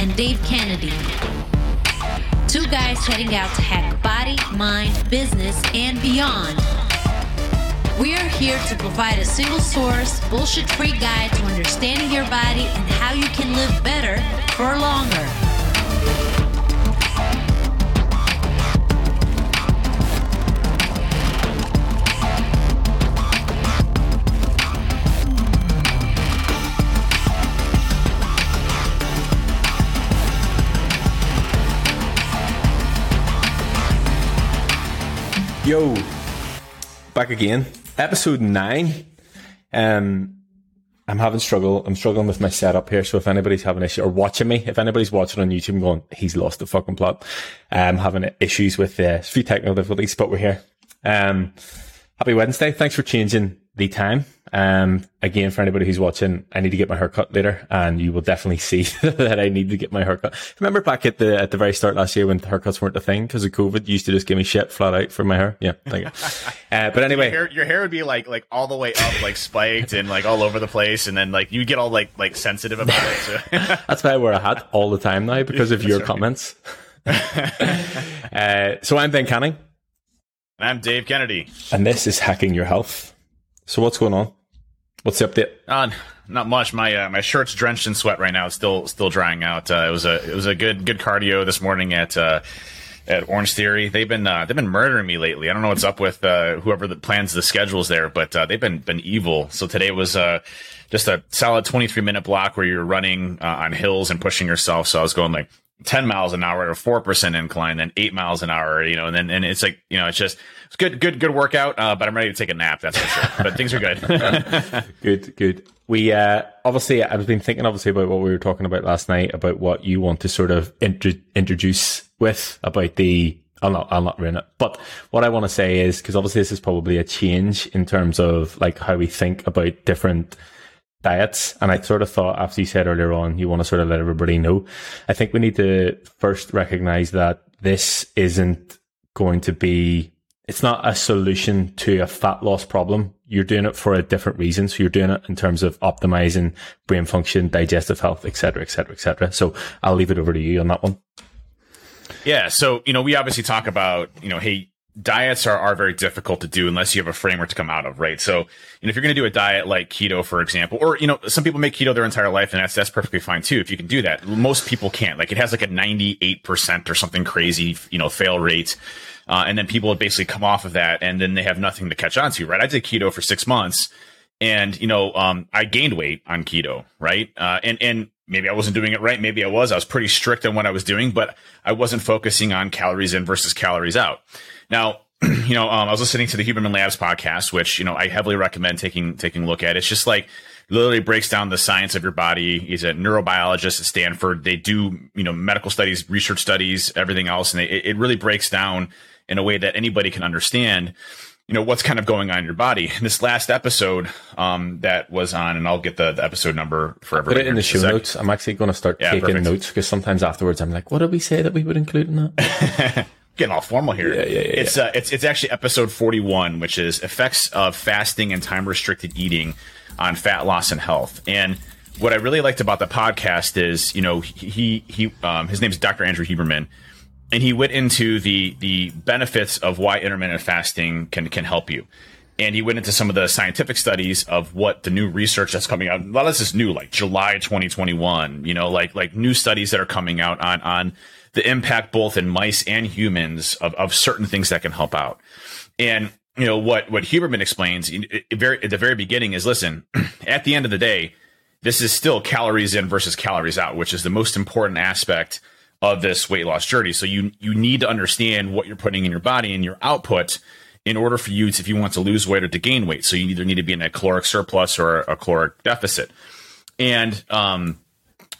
And Dave Kennedy. Two guys heading out to hack body, mind, business, and beyond. We are here to provide a single source, bullshit free guide to understanding your body and how you can live better for longer. Yo, back again. Episode nine. Um, I'm having struggle. I'm struggling with my setup here. So if anybody's having issue or watching me, if anybody's watching on YouTube going, he's lost the fucking plot. I'm having issues with uh, a few technical difficulties, but we're here. Um, happy Wednesday. Thanks for changing the time. Um, again, for anybody who's watching, I need to get my haircut later and you will definitely see that I need to get my haircut. Remember back at the, at the very start last year when haircuts weren't a thing because of COVID, you used to just give me shit flat out for my hair. Yeah. Thank you. Uh, but anyway, your hair, your hair would be like, like all the way up, like spiked and like all over the place. And then like you get all like, like sensitive about it. So. That's why I wear a hat all the time now because of your comments. uh, so I'm Ben Canning. I'm Dave Kennedy. And this is Hacking Your Health. So what's going on? What's the update? Uh, not much. My uh, my shirt's drenched in sweat right now. It's still still drying out. Uh, it was a it was a good good cardio this morning at uh, at Orange Theory. They've been uh, they've been murdering me lately. I don't know what's up with uh, whoever that plans the schedules there, but uh, they've been been evil. So today was uh, just a solid 23 minute block where you're running uh, on hills and pushing yourself. So I was going like 10 miles an hour at a 4% incline, then 8 miles an hour, you know, and then, and it's like, you know, it's just, it's good, good, good workout. Uh, but I'm ready to take a nap. That's for sure. but things are good. good, good. We, uh, obviously, I've been thinking obviously about what we were talking about last night about what you want to sort of int- introduce with about the, I'll not, I'll not ruin it. But what I want to say is, because obviously this is probably a change in terms of like how we think about different diets. And I sort of thought after you said earlier on, you want to sort of let everybody know. I think we need to first recognize that this isn't going to be, it's not a solution to a fat loss problem. You're doing it for a different reason. So you're doing it in terms of optimizing brain function, digestive health, et cetera, et cetera, et cetera. So I'll leave it over to you on that one. Yeah. So, you know, we obviously talk about, you know, hey, diets are, are very difficult to do unless you have a framework to come out of, right? So, you know, if you're going to do a diet like keto, for example, or, you know, some people make keto their entire life and that's, that's perfectly fine too. If you can do that, most people can't. Like it has like a 98% or something crazy, you know, fail rate. Uh, and then people would basically come off of that and then they have nothing to catch on to, right? I did keto for six months and, you know, um, I gained weight on keto, right? Uh, and, and, maybe I wasn't doing it right. Maybe I was. I was pretty strict on what I was doing, but I wasn't focusing on calories in versus calories out. Now, you know, um, I was listening to the Huberman Labs podcast, which you know I heavily recommend taking taking a look at. It's just like literally breaks down the science of your body. He's a neurobiologist at Stanford. They do you know medical studies, research studies, everything else, and they, it really breaks down in a way that anybody can understand. You know what's kind of going on in your body. this last episode um, that was on, and I'll get the, the episode number for everyone. Put it in the show notes. I'm actually going to start yeah, taking perfect. notes because sometimes afterwards I'm like, what did we say that we would include in that? getting all formal here. Yeah, yeah, yeah. It's uh, it's it's actually episode forty one, which is effects of fasting and time restricted eating on fat loss and health. And what I really liked about the podcast is, you know, he he um, his name is Dr. Andrew Huberman, and he went into the the benefits of why intermittent fasting can can help you. And he went into some of the scientific studies of what the new research that's coming out. A lot of this is new, like July 2021. You know, like like new studies that are coming out on on the impact both in mice and humans of, of certain things that can help out. And you know what what Huberman explains very, at the very beginning is listen, at the end of the day, this is still calories in versus calories out, which is the most important aspect of this weight loss journey. So you you need to understand what you're putting in your body and your output in order for you to, if you want to lose weight or to gain weight. So you either need to be in a caloric surplus or a caloric deficit. And um,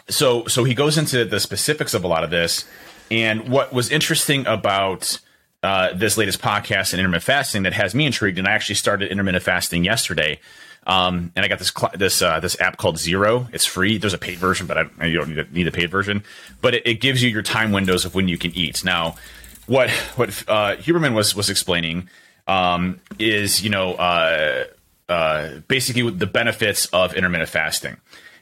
so so he goes into the specifics of a lot of this. And what was interesting about uh, this latest podcast and intermittent fasting that has me intrigued, and I actually started intermittent fasting yesterday. Um, and I got this cl- this uh, this app called Zero. It's free. There's a paid version, but I, you don't need a, need a paid version. But it, it, gives you your time windows of when you can eat. Now, what what uh, Huberman was was explaining um, is you know uh, uh, basically the benefits of intermittent fasting.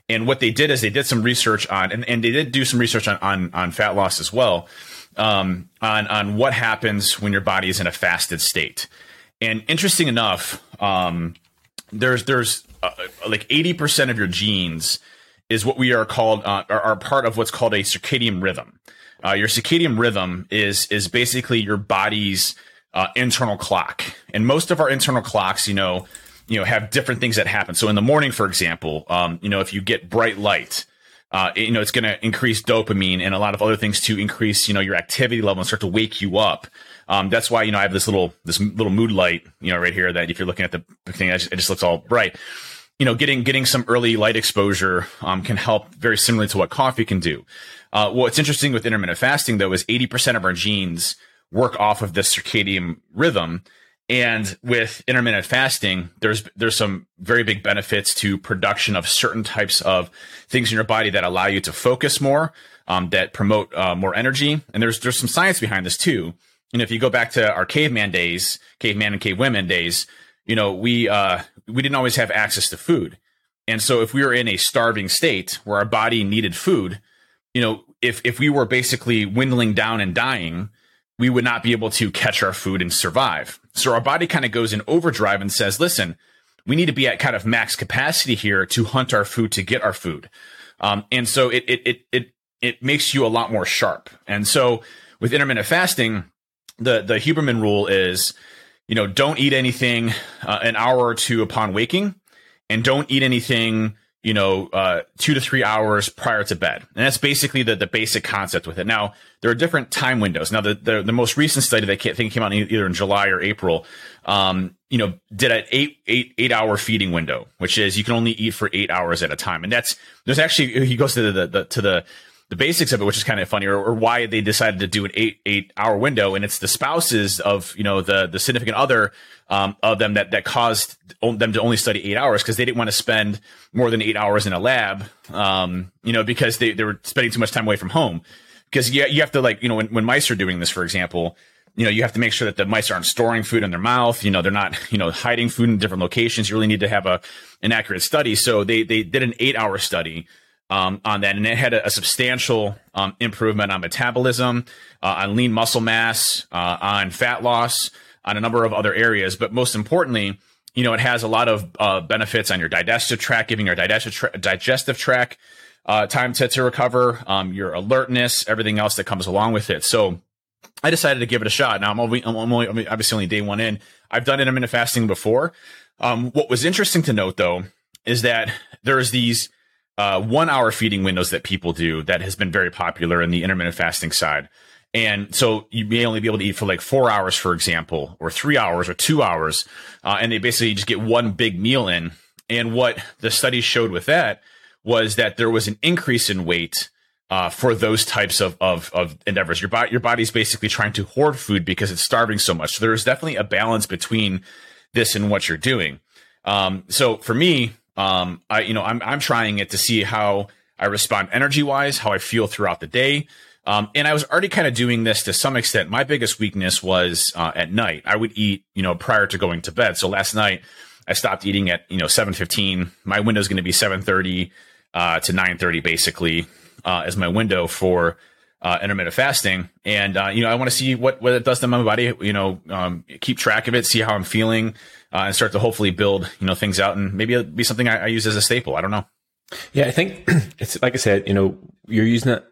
And what they did is they did some research on, and, and they did do some research on, on, on fat loss as well, um, on, on what happens when your body is in a fasted state. And interesting enough, um, there's, there's uh, like 80% of your genes is what we are called, uh, are, are part of what's called a circadian rhythm. Uh, your circadian rhythm is, is basically your body's, uh, internal clock. And most of our internal clocks, you know, you know, have different things that happen. So in the morning, for example, um, you know, if you get bright light, uh, you know, it's going to increase dopamine and a lot of other things to increase, you know, your activity level and start to wake you up. Um, that's why, you know, I have this little, this little mood light, you know, right here that if you're looking at the thing, it just, it just looks all bright. You know, getting, getting some early light exposure, um, can help very similarly to what coffee can do. Uh, what's interesting with intermittent fasting though is 80% of our genes work off of this circadian rhythm. And with intermittent fasting, there's there's some very big benefits to production of certain types of things in your body that allow you to focus more, um, that promote uh, more energy. And there's there's some science behind this too. And if you go back to our caveman days, caveman and cavewomen days, you know we uh, we didn't always have access to food, and so if we were in a starving state where our body needed food, you know if if we were basically dwindling down and dying, we would not be able to catch our food and survive. So our body kind of goes in overdrive and says, listen, we need to be at kind of max capacity here to hunt our food to get our food. Um, and so it, it, it, it, it makes you a lot more sharp. And so with intermittent fasting, the, the Huberman rule is, you know, don't eat anything uh, an hour or two upon waking and don't eat anything you know, uh, two to three hours prior to bed. And that's basically the, the basic concept with it. Now, there are different time windows. Now, the, the, the most recent study that I think came out either in July or April, um, you know, did an eight, eight, eight hour feeding window, which is you can only eat for eight hours at a time. And that's, there's actually, he goes to the, the, to the, the basics of it, which is kind of funny, or, or, why they decided to do an eight eight hour window, and it's the spouses of you know the the significant other um, of them that that caused them to only study eight hours because they didn't want to spend more than eight hours in a lab, um, you know, because they they were spending too much time away from home. Because you you have to like you know when when mice are doing this, for example, you know, you have to make sure that the mice aren't storing food in their mouth. You know, they're not, you know, hiding food in different locations. You really need to have a, an accurate study. So they, they did an eight hour study um, on that, and it had a, a substantial um, improvement on metabolism, uh, on lean muscle mass, uh, on fat loss, on a number of other areas. But most importantly, you know, it has a lot of uh, benefits on your digestive tract, giving your digestive tra- digestive tract uh, time to, to recover, um, your alertness, everything else that comes along with it. So I decided to give it a shot. Now I'm only, I'm only obviously only day one in. I've done intermittent fasting before. Um, what was interesting to note though is that there's these uh, one hour feeding windows that people do that has been very popular in the intermittent fasting side. And so you may only be able to eat for like four hours, for example, or three hours or two hours. Uh, and they basically just get one big meal in. And what the studies showed with that was that there was an increase in weight uh, for those types of, of, of endeavors. Your body, your body's basically trying to hoard food because it's starving so much. So there's definitely a balance between this and what you're doing. Um, so for me, um, I, you know, I'm, I'm trying it to see how I respond energy wise, how I feel throughout the day. Um, and I was already kind of doing this to some extent. My biggest weakness was uh, at night. I would eat, you know, prior to going to bed. So last night I stopped eating at, you know, 7:15. My window is going to be 7:30 uh, to 9:30 basically uh, as my window for uh, intermittent fasting. And, uh, you know, I want to see what, what it does to my body, you know, um, keep track of it, see how I'm feeling, uh, and start to hopefully build, you know, things out and maybe it'll be something I, I use as a staple. I don't know. Yeah, I think it's like I said, you know, you're using it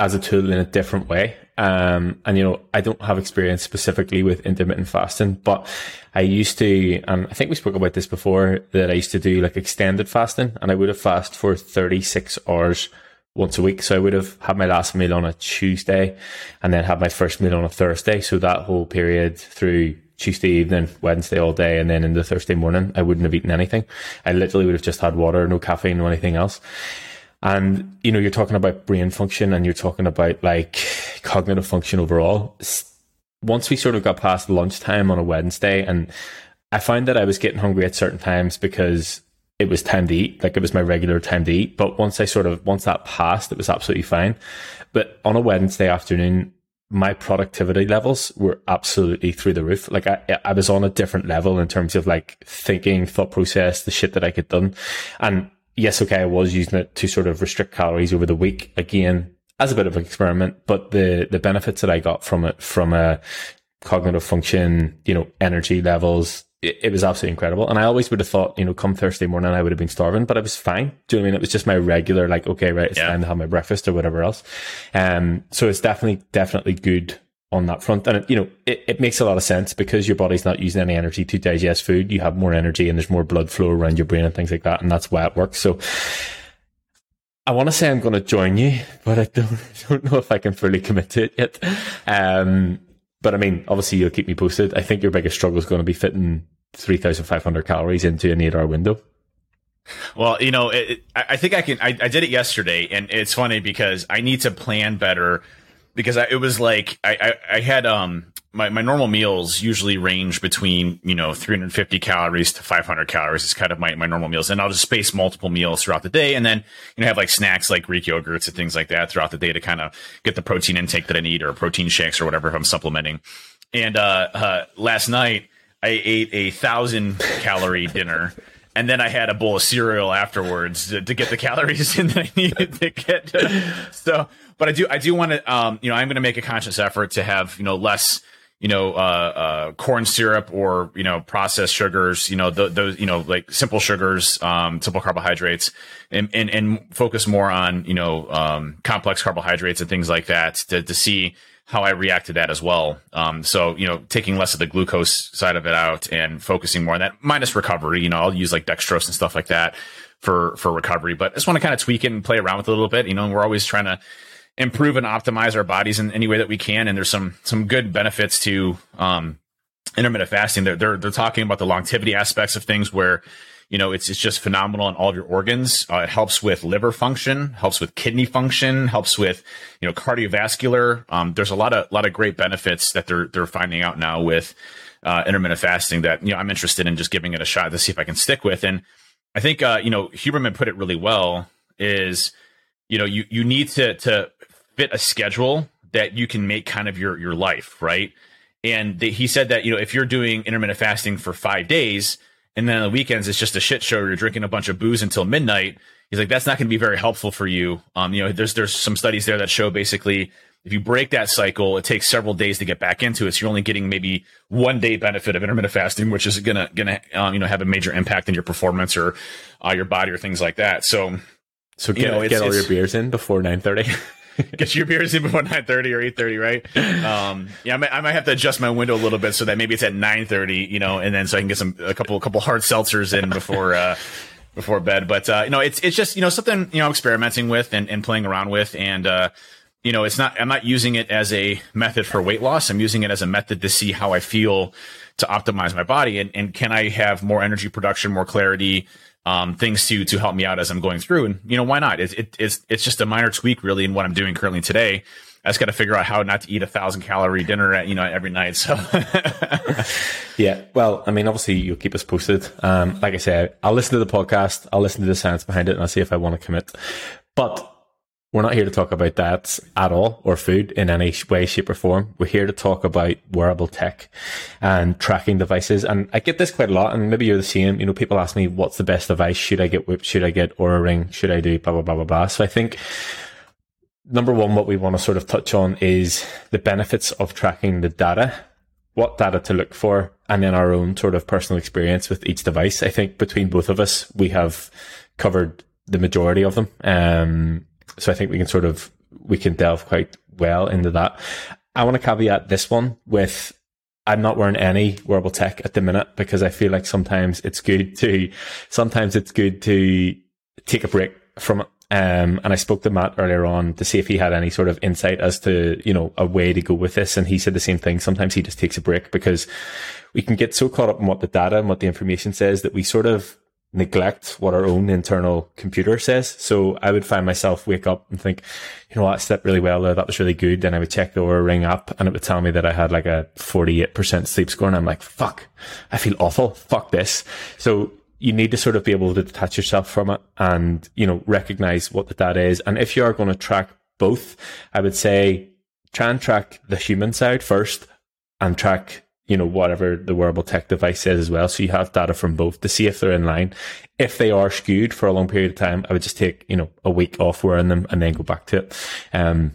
as a tool in a different way. Um, and you know, I don't have experience specifically with intermittent fasting, but I used to, and I think we spoke about this before, that I used to do like extended fasting and I would have fast for 36 hours once a week. So I would have had my last meal on a Tuesday and then had my first meal on a Thursday. So that whole period through Tuesday evening, Wednesday all day, and then into Thursday morning, I wouldn't have eaten anything. I literally would have just had water, no caffeine, no anything else. And, you know, you're talking about brain function and you're talking about like cognitive function overall. Once we sort of got past lunchtime on a Wednesday and I found that I was getting hungry at certain times because it was time to eat. Like it was my regular time to eat. But once I sort of, once that passed, it was absolutely fine. But on a Wednesday afternoon, my productivity levels were absolutely through the roof. Like I, I was on a different level in terms of like thinking, thought process, the shit that I get done. And yes, okay, I was using it to sort of restrict calories over the week again as a bit of an experiment, but the, the benefits that I got from it from a cognitive function, you know, energy levels, it, it, was absolutely incredible. And I always would have thought, you know, come Thursday morning, I would have been starving, but I was fine. Do you know what I mean? It was just my regular, like, okay, right, it's yeah. time to have my breakfast or whatever else. Um, so it's definitely, definitely good on that front. And, it, you know, it, it makes a lot of sense because your body's not using any energy to digest food. You have more energy and there's more blood flow around your brain and things like that. And that's why it works. So I want to say I'm going to join you, but I don't, don't know if I can fully commit to it yet. Um, but I mean, obviously you'll keep me posted. I think your biggest struggle is going to be fitting 3,500 calories into an eight hour window. Well, you know, it, I think I can. I, I, did it yesterday, and it's funny because I need to plan better. Because I, it was like I, I, I had um my, my normal meals usually range between, you know, 350 calories to 500 calories is kind of my, my normal meals. And I'll just space multiple meals throughout the day. And then, you know, have like snacks like Greek yogurts and things like that throughout the day to kind of get the protein intake that I need or protein shakes or whatever if I'm supplementing. And, uh, uh, last night I ate a thousand calorie dinner. And then I had a bowl of cereal afterwards to, to get the calories in that I needed to get. so, but I do, I do want to, um, you know, I'm going to make a conscious effort to have, you know, less, you know, uh, uh, corn syrup or, you know, processed sugars, you know, th- those, you know, like simple sugars, um, simple carbohydrates and, and, and focus more on, you know, um, complex carbohydrates and things like that to, to see how I react to that as well. Um, so, you know, taking less of the glucose side of it out and focusing more on that minus recovery, you know, I'll use like dextrose and stuff like that for, for recovery, but I just want to kind of tweak it and play around with it a little bit. You know, we're always trying to, improve and optimize our bodies in any way that we can. And there's some some good benefits to um, intermittent fasting. They're, they're they're talking about the longevity aspects of things where you know it's it's just phenomenal in all of your organs. Uh, it helps with liver function, helps with kidney function, helps with you know cardiovascular. Um, there's a lot of lot of great benefits that they're they're finding out now with uh, intermittent fasting that you know I'm interested in just giving it a shot to see if I can stick with. And I think uh, you know Huberman put it really well. Is you know you you need to to fit a schedule that you can make kind of your your life, right? And the, he said that you know if you're doing intermittent fasting for five days and then on the weekends it's just a shit show, you're drinking a bunch of booze until midnight. He's like, that's not going to be very helpful for you. Um, you know, there's there's some studies there that show basically if you break that cycle, it takes several days to get back into it. So you're only getting maybe one day benefit of intermittent fasting, which is gonna gonna um, you know have a major impact in your performance or uh, your body or things like that. So so get, you know, get all your beers in before nine thirty. get your beers in before nine thirty or eight thirty, right? Um, yeah, I might, I might, have to adjust my window a little bit so that maybe it's at nine thirty, you know, and then so I can get some a couple a couple hard seltzers in before uh, before bed. But uh, you know, it's it's just you know something you know I'm experimenting with and, and playing around with, and uh, you know, it's not I'm not using it as a method for weight loss. I'm using it as a method to see how I feel to optimize my body and, and can I have more energy production, more clarity um, things to to help me out as I'm going through. And you know, why not? It, it, it's it's just a minor tweak, really, in what I'm doing currently today. I just got to figure out how not to eat a thousand calorie dinner at you know every night. So yeah, well, I mean, obviously you'll keep us posted. Um, like I said, I'll listen to the podcast, I'll listen to the science behind it, and I'll see if I want to commit. But we're not here to talk about that at all or food in any way, shape or form. We're here to talk about wearable tech and tracking devices. And I get this quite a lot. And maybe you're the same. You know, people ask me, what's the best device? Should I get Whoop? Should I get Oura Ring? Should I do blah, blah, blah, blah, blah. So I think number one, what we want to sort of touch on is the benefits of tracking the data, what data to look for, and then our own sort of personal experience with each device. I think between both of us, we have covered the majority of them. Um, so I think we can sort of, we can delve quite well into that. I want to caveat this one with I'm not wearing any wearable tech at the minute because I feel like sometimes it's good to, sometimes it's good to take a break from it. Um, and I spoke to Matt earlier on to see if he had any sort of insight as to, you know, a way to go with this. And he said the same thing. Sometimes he just takes a break because we can get so caught up in what the data and what the information says that we sort of neglect what our own internal computer says. So I would find myself wake up and think, you know what, I slept really well there. That was really good. Then I would check the Oura ring up and it would tell me that I had like a 48% sleep score. And I'm like, fuck, I feel awful. Fuck this. So you need to sort of be able to detach yourself from it and, you know, recognize what the data is. And if you are going to track both, I would say try and track the human side first and track you know, whatever the wearable tech device is as well. So you have data from both to see if they're in line. If they are skewed for a long period of time, I would just take, you know, a week off wearing them and then go back to it. Um,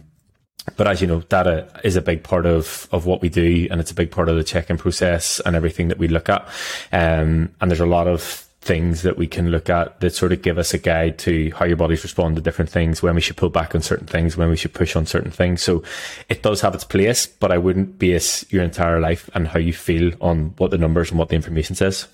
but as you know, data is a big part of, of what we do and it's a big part of the check-in process and everything that we look at. Um, and there's a lot of things that we can look at that sort of give us a guide to how your bodies respond to different things, when we should pull back on certain things, when we should push on certain things. So it does have its place, but I wouldn't base your entire life and how you feel on what the numbers and what the information says.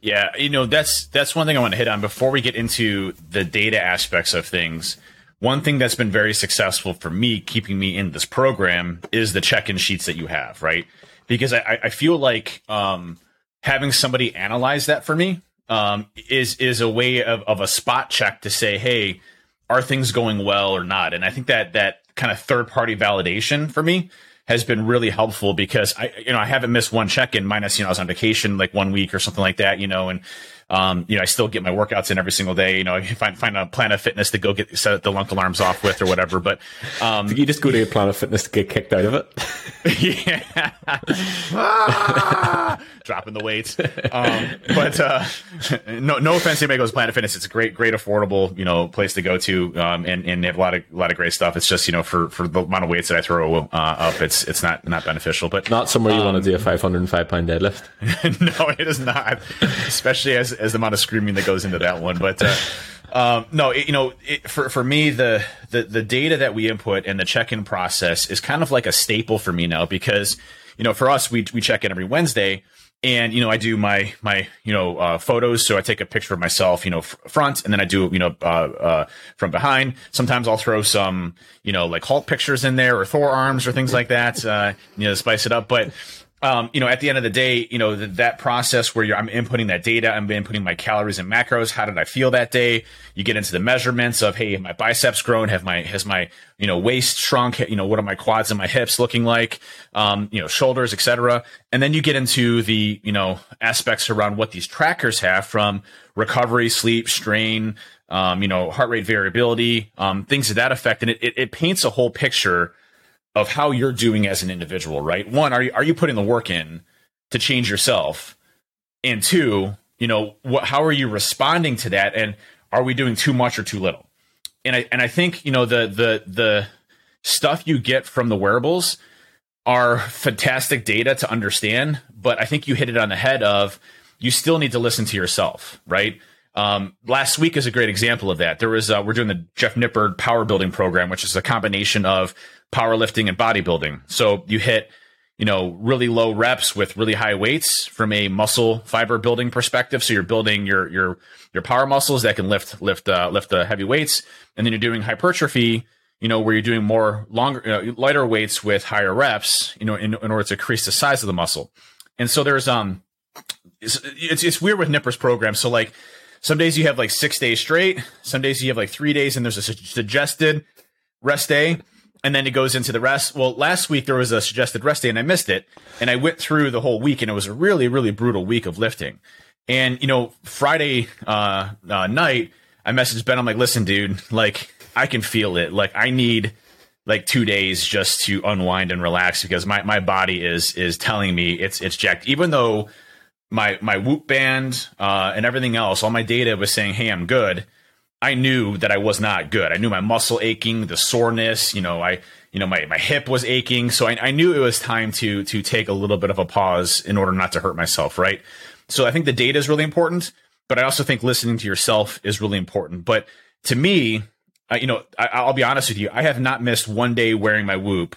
Yeah, you know, that's that's one thing I want to hit on before we get into the data aspects of things. One thing that's been very successful for me, keeping me in this program, is the check-in sheets that you have, right? Because I, I feel like um, having somebody analyze that for me um, is is a way of, of a spot check to say, hey, are things going well or not? And I think that that kind of third party validation for me has been really helpful because I you know I haven't missed one check in minus you know I was on vacation like one week or something like that you know and um, you know, I still get my workouts in every single day. You know, I find find a Planet of Fitness to go get set the lunk alarms off with or whatever. But um, you just go to a Planet of Fitness to get kicked out of it. yeah, dropping the weights. Um, but uh, no, no offense to anybody goes Planet Fitness. It's a great, great, affordable, you know, place to go to, um, and and they have a lot of a lot of great stuff. It's just you know for for the amount of weights that I throw uh, up, it's it's not not beneficial. But not somewhere you want to do a 505 pound deadlift. no, it is not, especially as as the amount of screaming that goes into that one. But uh, um, no, it, you know, it, for for me, the, the the data that we input and the check in process is kind of like a staple for me now because you know, for us, we we check in every Wednesday. And you know, I do my my you know uh, photos. So I take a picture of myself, you know, front, and then I do you know uh, uh, from behind. Sometimes I'll throw some you know like Hulk pictures in there or Thor arms or things like that, uh, you know, spice it up. But um, you know, at the end of the day, you know, the, that process where I'm inputting that data, I'm inputting my calories and macros. How did I feel that day? You get into the measurements of, hey, have my biceps grown? Have my, has my, you know, waist shrunk? You know, what are my quads and my hips looking like? Um, you know, shoulders, etc. And then you get into the, you know, aspects around what these trackers have from recovery, sleep, strain, um, you know, heart rate variability, um, things of that effect. And it, it, it paints a whole picture of how you're doing as an individual, right? One, are you are you putting the work in to change yourself? And two, you know, what how are you responding to that and are we doing too much or too little? And I and I think, you know, the the the stuff you get from the wearables are fantastic data to understand, but I think you hit it on the head of you still need to listen to yourself, right? Um, last week is a great example of that. There was uh, we're doing the Jeff Nippard Power Building Program, which is a combination of powerlifting and bodybuilding. So you hit, you know, really low reps with really high weights from a muscle fiber building perspective. So you're building your your your power muscles that can lift lift uh, lift the heavy weights, and then you're doing hypertrophy. You know, where you're doing more longer, you know, lighter weights with higher reps. You know, in, in order to increase the size of the muscle. And so there's um, it's, it's, it's weird with Nippard's program. So like some days you have like six days straight. Some days you have like three days, and there's a suggested rest day and then it goes into the rest. Well, last week there was a suggested rest day and I missed it. And I went through the whole week and it was a really, really brutal week of lifting. And, you know, Friday uh, uh, night, I messaged Ben. I'm like, listen, dude, like I can feel it. Like I need like two days just to unwind and relax because my, my body is is telling me it's it's jacked. Even though my my Whoop band uh, and everything else, all my data was saying, hey, I'm good I knew that I was not good. I knew my muscle aching, the soreness, you know, I, you know, my, my hip was aching. So I, I knew it was time to, to take a little bit of a pause in order not to hurt myself. Right. So I think the data is really important, but I also think listening to yourself is really important. But to me, uh, you know, I, will be honest with you. I have not missed one day wearing my whoop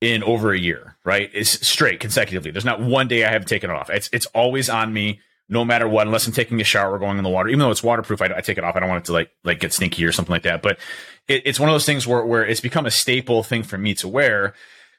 in over a year, right? It's straight consecutively. There's not one day I haven't taken it off. It's, it's always on me no matter what, unless I'm taking a shower or going in the water, even though it's waterproof, I, I take it off. I don't want it to like, like get stinky or something like that. But it, it's one of those things where, where it's become a staple thing for me to wear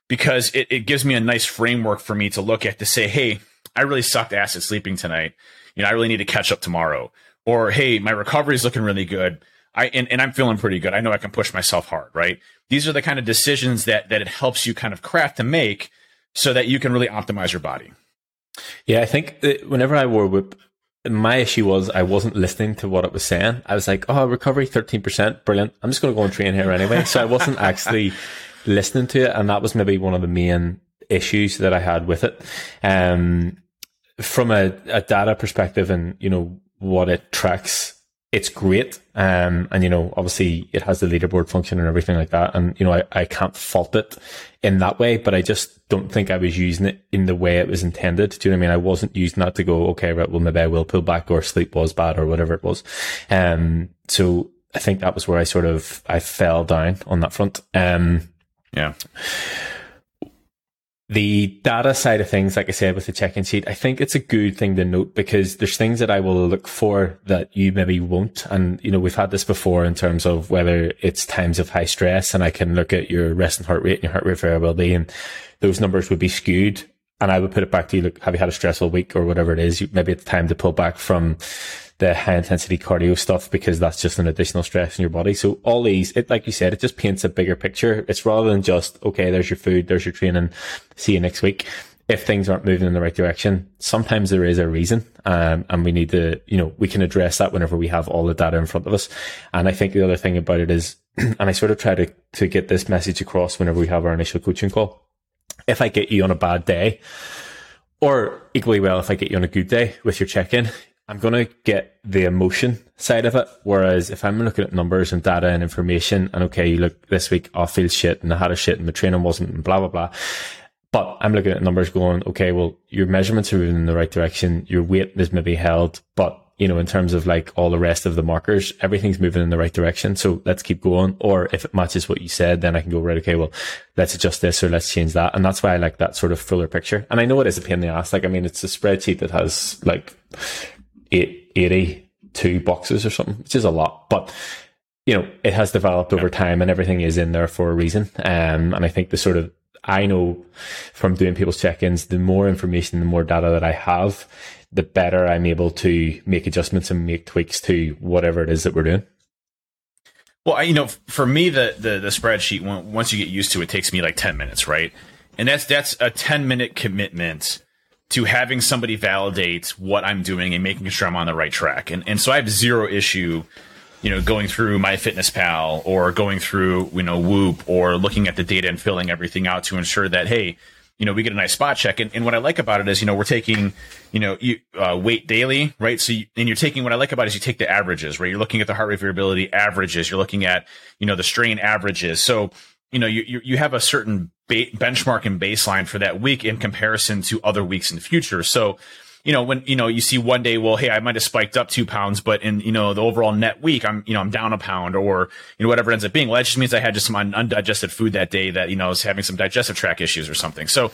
because it, it gives me a nice framework for me to look at to say, Hey, I really sucked ass at sleeping tonight. You know, I really need to catch up tomorrow. Or, Hey, my recovery is looking really good. I, and, and I'm feeling pretty good. I know I can push myself hard, right? These are the kind of decisions that, that it helps you kind of craft to make so that you can really optimize your body. Yeah, I think whenever I wore Whoop, my issue was I wasn't listening to what it was saying. I was like, oh, recovery 13%, brilliant. I'm just going to go and train here anyway. So I wasn't actually listening to it. And that was maybe one of the main issues that I had with it. Um, from a, a data perspective and, you know, what it tracks, it's great. Um, and you know, obviously it has the leaderboard function and everything like that. And, you know, I, I can't fault it in that way, but I just don't think I was using it in the way it was intended. Do you know what I mean? I wasn't using that to go, okay, right, well, maybe I will pull back or sleep was bad or whatever it was. Um, so I think that was where I sort of, I fell down on that front. Um, yeah. The data side of things, like I said, with the check-in sheet, I think it's a good thing to note because there's things that I will look for that you maybe won't. And, you know, we've had this before in terms of whether it's times of high stress and I can look at your resting heart rate and your heart rate variability and those numbers would be skewed. And I would put it back to you, look, have you had a stressful week or whatever it is? Maybe it's time to pull back from the high intensity cardio stuff because that's just an additional stress in your body. So all these, it, like you said, it just paints a bigger picture. It's rather than just, okay, there's your food, there's your training. See you next week. If things aren't moving in the right direction, sometimes there is a reason. Um, and we need to, you know, we can address that whenever we have all the data in front of us. And I think the other thing about it is, and I sort of try to, to get this message across whenever we have our initial coaching call. If I get you on a bad day, or equally well, if I get you on a good day with your check in, I'm going to get the emotion side of it. Whereas if I'm looking at numbers and data and information and okay, you look this week, I feel shit and I had a shit and my training wasn't and blah, blah, blah. But I'm looking at numbers going, okay, well, your measurements are moving in the right direction. Your weight is maybe held, but you know, in terms of like all the rest of the markers, everything's moving in the right direction. So let's keep going. Or if it matches what you said, then I can go, right, okay, well, let's adjust this or let's change that. And that's why I like that sort of fuller picture. And I know it is a pain in the ass. Like, I mean, it's a spreadsheet that has like eight, 82 boxes or something, which is a lot, but you know, it has developed over time and everything is in there for a reason. Um, and I think the sort of, I know from doing people's check-ins, the more information, the more data that I have, the better I'm able to make adjustments and make tweaks to whatever it is that we're doing. Well, you know, for me, the, the, the spreadsheet, once you get used to it, takes me like 10 minutes, right? And that's, that's a 10 minute commitment to having somebody validate what I'm doing and making sure I'm on the right track. And and so I have zero issue, you know, going through MyFitnessPal or going through, you know, Whoop or looking at the data and filling everything out to ensure that, hey, you know, we get a nice spot check. And, and what I like about it is, you know, we're taking, you know, you, uh, weight daily, right? So, you, and you're taking, what I like about it is you take the averages, right? You're looking at the heart rate variability averages. You're looking at, you know, the strain averages. So, you know, you, you, you have a certain ba- benchmark and baseline for that week in comparison to other weeks in the future. So, you know, when, you know, you see one day, well, hey, I might have spiked up two pounds, but in, you know, the overall net week, I'm, you know, I'm down a pound or, you know, whatever it ends up being. Well, that just means I had just some un- undigested food that day that, you know, is having some digestive tract issues or something. So,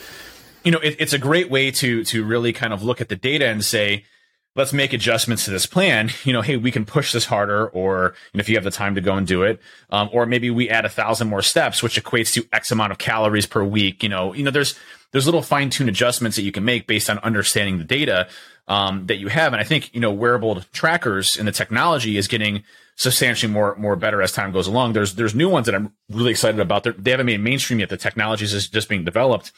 you know, it, it's a great way to, to really kind of look at the data and say, let's make adjustments to this plan. You know, hey, we can push this harder, or you know, if you have the time to go and do it, um, or maybe we add a thousand more steps, which equates to X amount of calories per week. You know, you know, there's there's little fine tune adjustments that you can make based on understanding the data um, that you have, and I think you know wearable trackers and the technology is getting substantially more more better as time goes along. There's there's new ones that I'm really excited about. They're, they have not made mainstream yet. The technology is just being developed,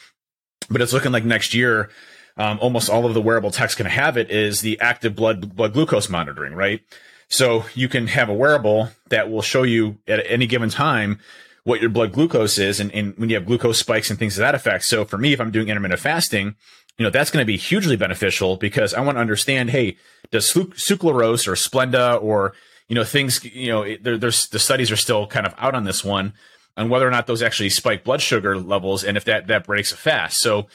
but it's looking like next year um, almost all of the wearable techs can have it is the active blood blood glucose monitoring, right? So you can have a wearable that will show you at any given time what your blood glucose is, and, and when you have glucose spikes and things of that effect. So for me, if I'm doing intermittent fasting, you know that's going to be hugely beneficial because I want to understand, hey, does sucralose or Splenda or you know things, you know, there, there's the studies are still kind of out on this one on whether or not those actually spike blood sugar levels and if that that breaks a fast. So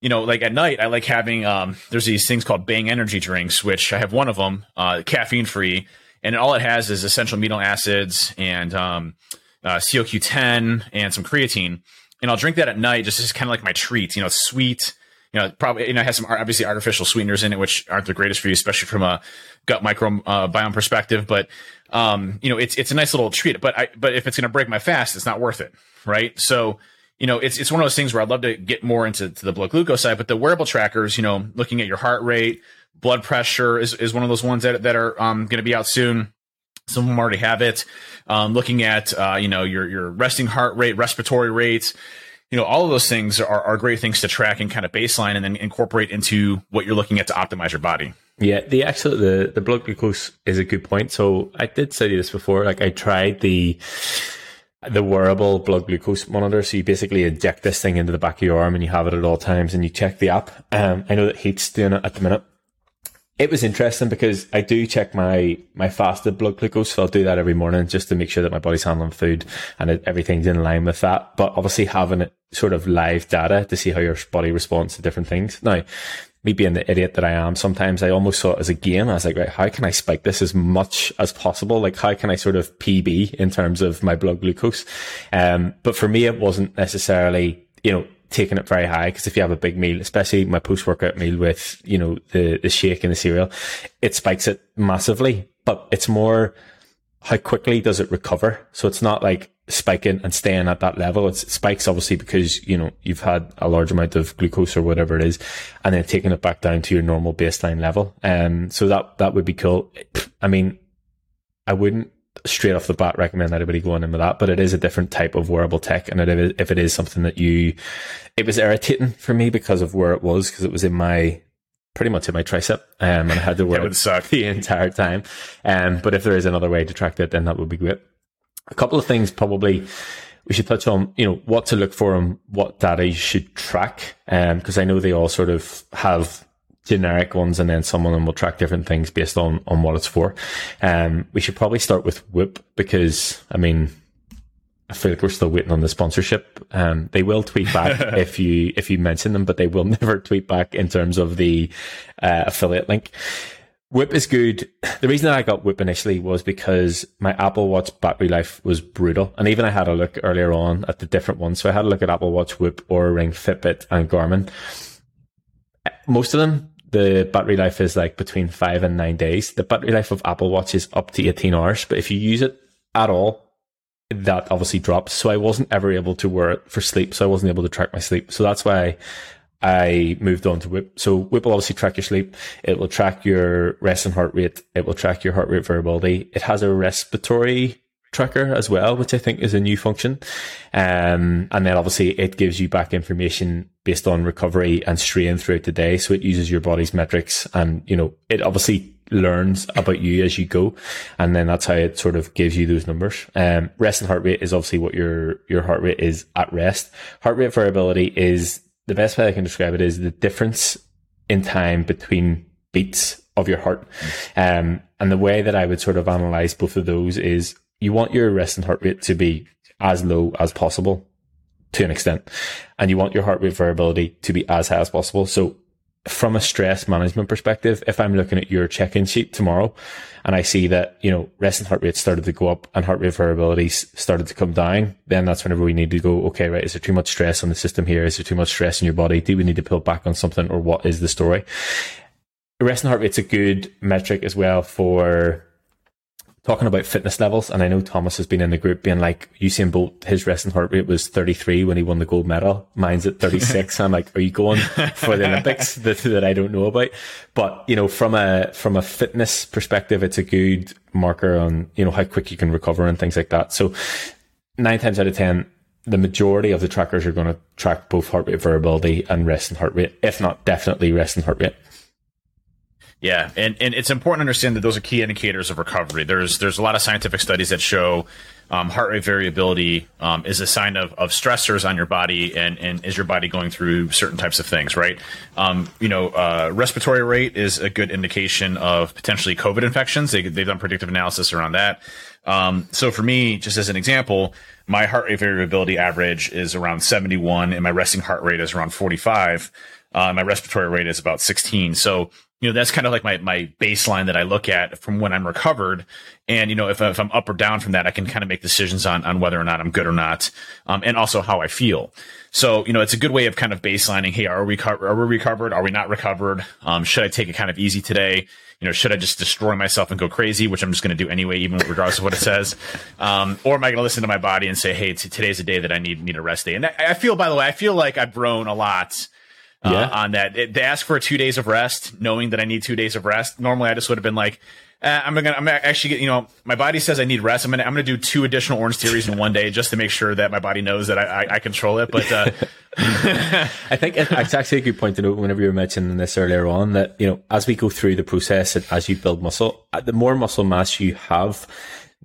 you know, like at night, I like having, um, there's these things called Bang energy drinks, which I have one of them, uh, caffeine free. And all it has is essential amino acids and, um, uh, CoQ10 and some creatine. And I'll drink that at night just as kind of like my treat, you know, sweet, you know, probably, you know, it has some obviously artificial sweeteners in it, which aren't the greatest for you, especially from a gut microbiome uh, perspective. But, um, you know, it's, it's a nice little treat, but I, but if it's going to break my fast, it's not worth it. Right. So, you know, it's it's one of those things where I'd love to get more into to the blood glucose side, but the wearable trackers, you know, looking at your heart rate, blood pressure is, is one of those ones that that are um, going to be out soon. Some of them already have it. Um, looking at uh, you know your your resting heart rate, respiratory rates, you know, all of those things are, are great things to track and kind of baseline and then incorporate into what you're looking at to optimize your body. Yeah, the actual the the blood glucose is a good point. So I did study this before. Like I tried the the wearable blood glucose monitor. So you basically inject this thing into the back of your arm and you have it at all times and you check the app. Um, I know that Heat's doing it at the minute. It was interesting because I do check my, my fasted blood glucose. So I'll do that every morning just to make sure that my body's handling food and it, everything's in line with that. But obviously having it sort of live data to see how your body responds to different things. Now, me being the idiot that I am, sometimes I almost saw it as a game. I was like, right, how can I spike this as much as possible? Like, how can I sort of PB in terms of my blood glucose? Um, but for me, it wasn't necessarily, you know, taking it very high because if you have a big meal, especially my post workout meal with, you know, the, the shake and the cereal, it spikes it massively, but it's more, how quickly does it recover? So it's not like spiking and staying at that level. It's, it spikes obviously because, you know, you've had a large amount of glucose or whatever it is and then taking it back down to your normal baseline level. Um, so that, that would be cool. I mean, I wouldn't straight off the bat recommend anybody going in with that, but it is a different type of wearable tech. And it, if it is something that you, it was irritating for me because of where it was, because it was in my pretty much in my tricep, um, and I had to wear it the entire time. Um, but if there is another way to track that, then that would be great. A couple of things probably we should touch on, you know, what to look for and what data you should track. Um, because I know they all sort of have generic ones and then some of them will track different things based on, on what it's for. Um, we should probably start with Whoop because, I mean, I feel like we're still waiting on the sponsorship. Um, they will tweet back if you if you mention them, but they will never tweet back in terms of the uh, affiliate link. Whoop is good. The reason that I got Whoop initially was because my Apple Watch battery life was brutal, and even I had a look earlier on at the different ones. So I had a look at Apple Watch, Whoop, Oura Ring, Fitbit, and Garmin. Most of them, the battery life is like between five and nine days. The battery life of Apple Watch is up to eighteen hours, but if you use it at all that obviously drops. So I wasn't ever able to wear it for sleep. So I wasn't able to track my sleep. So that's why I moved on to Whoop. So Whoop will obviously track your sleep. It will track your rest and heart rate. It will track your heart rate variability. It has a respiratory tracker as well, which I think is a new function. Um, and then obviously it gives you back information based on recovery and strain throughout the day. So it uses your body's metrics and, you know, it obviously learns about you as you go. And then that's how it sort of gives you those numbers. Um, rest and heart rate is obviously what your, your heart rate is at rest. Heart rate variability is the best way I can describe it is the difference in time between beats of your heart. Um, and the way that I would sort of analyze both of those is you want your resting heart rate to be as low as possible to an extent. And you want your heart rate variability to be as high as possible. So from a stress management perspective, if I'm looking at your check-in sheet tomorrow and I see that, you know, resting heart rate started to go up and heart rate variability started to come down, then that's whenever we need to go, okay, right, is there too much stress on the system here? Is there too much stress in your body? Do we need to pull back on something or what is the story? Resting heart rate's a good metric as well for talking about fitness levels, and I know Thomas has been in the group being like, Usain Bolt, his resting heart rate was 33 when he won the gold medal. Mine's at 36. I'm like, are you going for the Olympics that, that I don't know about? But, you know, from a, from a fitness perspective, it's a good marker on, you know, how quick you can recover and things like that. So nine times out of 10, the majority of the trackers are going to track both heart rate variability and resting heart rate, if not definitely resting heart rate. Yeah, and, and it's important to understand that those are key indicators of recovery. There's there's a lot of scientific studies that show um, heart rate variability um, is a sign of, of stressors on your body and, and is your body going through certain types of things, right? Um, you know, uh, respiratory rate is a good indication of potentially COVID infections. They, they've done predictive analysis around that. Um, so for me, just as an example, my heart rate variability average is around 71 and my resting heart rate is around 45. Uh, my respiratory rate is about 16. So you know, that's kind of like my, my baseline that I look at from when I'm recovered. And, you know, if, if I'm up or down from that, I can kind of make decisions on, on whether or not I'm good or not. Um, and also how I feel. So, you know, it's a good way of kind of baselining. Hey, are we, are we recovered? Are we not recovered? Um, should I take it kind of easy today? You know, should I just destroy myself and go crazy, which I'm just going to do anyway, even regardless of what it says? Um, or am I going to listen to my body and say, Hey, t- today's a day that I need, need a rest day. And I, I feel, by the way, I feel like I've grown a lot uh, yeah. on that. they ask for two days of rest, knowing that I need two days of rest. Normally, I just would have been like, eh, I'm gonna, I'm gonna actually get, you know, my body says I need rest. I'm gonna, I'm gonna do two additional Orange Theories in one day just to make sure that my body knows that I, I, I control it. But uh, I think it's actually a good point to note whenever you were mentioning this earlier on that you know, as we go through the process and as you build muscle, uh, the more muscle mass you have,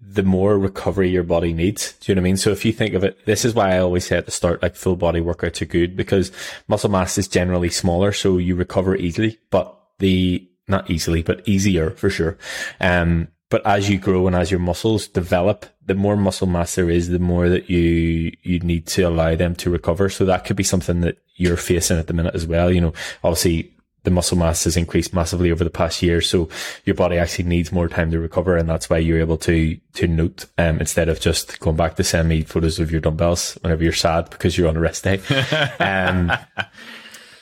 the more recovery your body needs. Do you know what I mean? So if you think of it, this is why I always say at the start, like full body workouts are good because muscle mass is generally smaller. So you recover easily, but the, not easily, but easier for sure. Um, but as you grow and as your muscles develop, the more muscle mass there is, the more that you, you need to allow them to recover. So that could be something that you're facing at the minute as well. You know, obviously the muscle mass has increased massively over the past year. So your body actually needs more time to recover. And that's why you're able to, to note, um, instead of just going back to send me photos of your dumbbells whenever you're sad because you're on a rest day. um,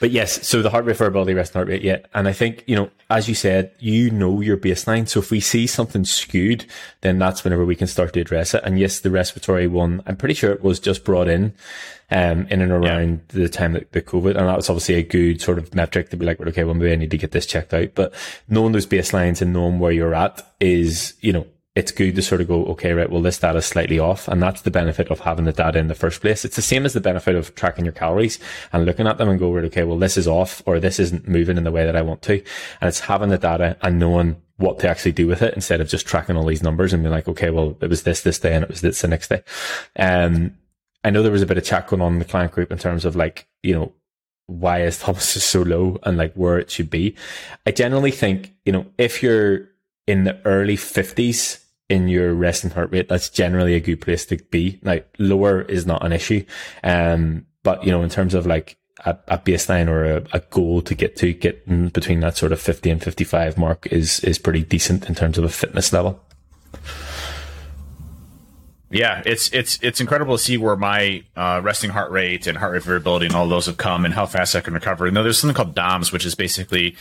but yes, so the heart rate variability, rest and heart rate, yeah. And I think, you know, as you said, you know your baseline. So if we see something skewed, then that's whenever we can start to address it. And yes, the respiratory one, I'm pretty sure it was just brought in, um, in and around yeah. the time that the COVID. And that was obviously a good sort of metric to be like, okay, well, maybe I need to get this checked out. But knowing those baselines and knowing where you're at is, you know, it's good to sort of go, okay, right, well, this data is slightly off. And that's the benefit of having the data in the first place. It's the same as the benefit of tracking your calories and looking at them and go, right, okay, well, this is off or this isn't moving in the way that I want to. And it's having the data and knowing what to actually do with it instead of just tracking all these numbers and being like, okay, well, it was this this day and it was this the next day. Um, I know there was a bit of chat going on in the client group in terms of like, you know, why is Thomas so low and like where it should be. I generally think, you know, if you're in the early fifties, in your resting heart rate, that's generally a good place to be. Now, lower is not an issue. Um, but you know, in terms of like a, a baseline or a, a, goal to get to get between that sort of 50 and 55 mark is, is pretty decent in terms of a fitness level. Yeah, it's it's it's incredible to see where my uh, resting heart rate and heart rate variability and all those have come and how fast I can recover. And there's something called DOMS, which is basically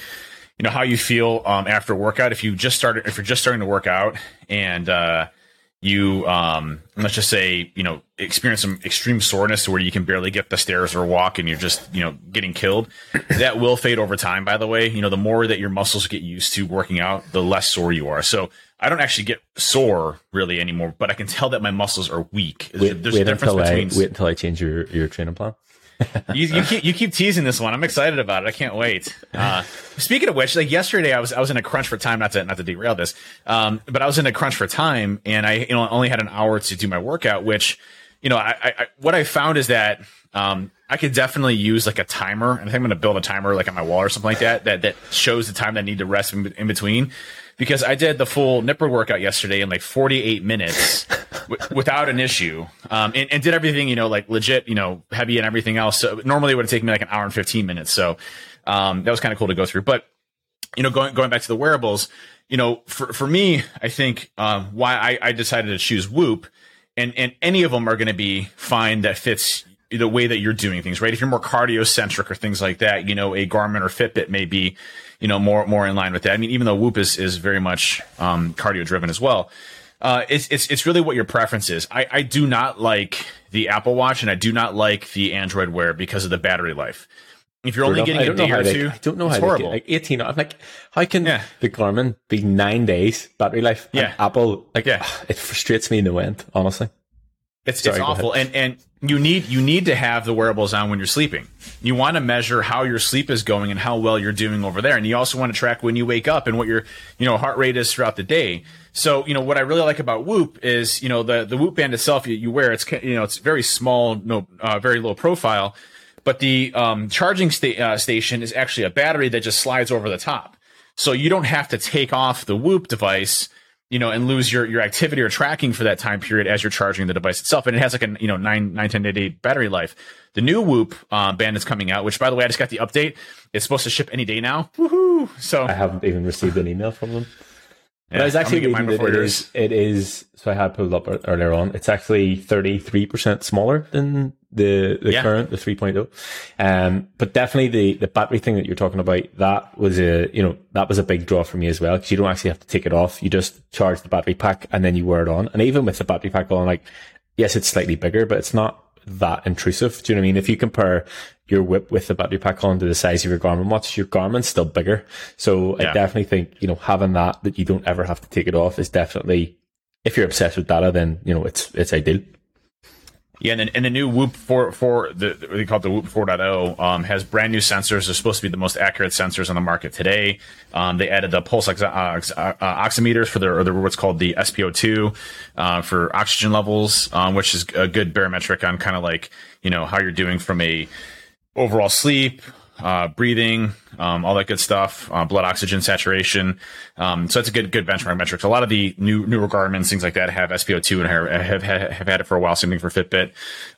you know how you feel um, after a workout. If you just started, if you're just starting to work out, and uh, you um, let's just say you know experience some extreme soreness to where you can barely get the stairs or walk, and you're just you know getting killed, that will fade over time. By the way, you know the more that your muscles get used to working out, the less sore you are. So I don't actually get sore really anymore, but I can tell that my muscles are weak. Wait, There's wait a difference between. I, wait until I change your your training plan you, you, keep you keep teasing this one. I'm excited about it. I can't wait. Uh, speaking of which, like yesterday, I was I was in a crunch for time. Not to not to derail this, um, but I was in a crunch for time, and I you know only had an hour to do my workout. Which, you know, I, I what I found is that um, I could definitely use like a timer, and I think I'm going to build a timer like on my wall or something like that that that shows the time that I need to rest in, in between because I did the full Nippard workout yesterday in like 48 minutes without an issue, um, and, and, did everything you know like legit, you know, heavy and everything else. So normally it would have taken me like an hour and 15 minutes. So um, that was kind of cool to go through. But you know, going going back to the wearables, you know, for for me, I think um, why I, I decided to choose Whoop, and and any of them are going to be fine that fits the way that you're doing things, right? If you're more cardio centric or things like that, you know, a Garmin or Fitbit may be you know, more more in line with that. I mean, even though Whoop is is very much um, cardio driven as well. Uh, it's, it's it's really what your preference is. I, I do not like the Apple Watch and I do not like the Android Wear because of the battery life. If you're only getting a day or two, I don't know how horrible. Get, like 18. I'm like, how can yeah. the Garmin be nine days battery life? Yeah, Apple like yeah. it frustrates me in the end. Honestly, it's Sorry, it's awful. And and you need you need to have the wearables on when you're sleeping. You want to measure how your sleep is going and how well you're doing over there, and you also want to track when you wake up and what your you know heart rate is throughout the day. So you know what I really like about Whoop is you know the the Whoop band itself you, you wear it's you know it's very small, no uh, very low profile, but the um, charging sta- uh, station is actually a battery that just slides over the top, so you don't have to take off the Whoop device you know, and lose your, your activity or tracking for that time period as you're charging the device itself. And it has like a, you know, nine, nine, 10 day battery life. The new Whoop uh, band is coming out, which by the way, I just got the update. It's supposed to ship any day now. Woohoo! So I haven't even received an email from them. Yeah, I was actually reading that it is, it is, so I had pulled up earlier on. It's actually 33% smaller than the, the yeah. current, the 3.0. Um, but definitely the, the battery thing that you're talking about, that was a, you know, that was a big draw for me as well. Cause you don't actually have to take it off. You just charge the battery pack and then you wear it on. And even with the battery pack on, like, yes, it's slightly bigger, but it's not that intrusive. Do you know what I mean? If you compare your Whoop with the battery pack on to the size of your Garmin watch, your Garmin's still bigger. So yeah. I definitely think, you know, having that, that you don't ever have to take it off is definitely, if you're obsessed with data, then, you know, it's, it's ideal. Yeah, and then and the new Whoop four four the they call it the Whoop 4.0 um, has brand new sensors. They're supposed to be the most accurate sensors on the market today. Um, they added the pulse ox- uh, uh, oximeters for their, or their what's called the SpO2 uh, for oxygen levels, um, which is a good barometric on kind of like you know how you're doing from a overall sleep, uh, breathing, um, all that good stuff, uh, blood oxygen saturation. Um, so that's a good good benchmark metrics. A lot of the new newer Garmins, things like that, have SpO2 and have, have have had it for a while. Same thing for Fitbit.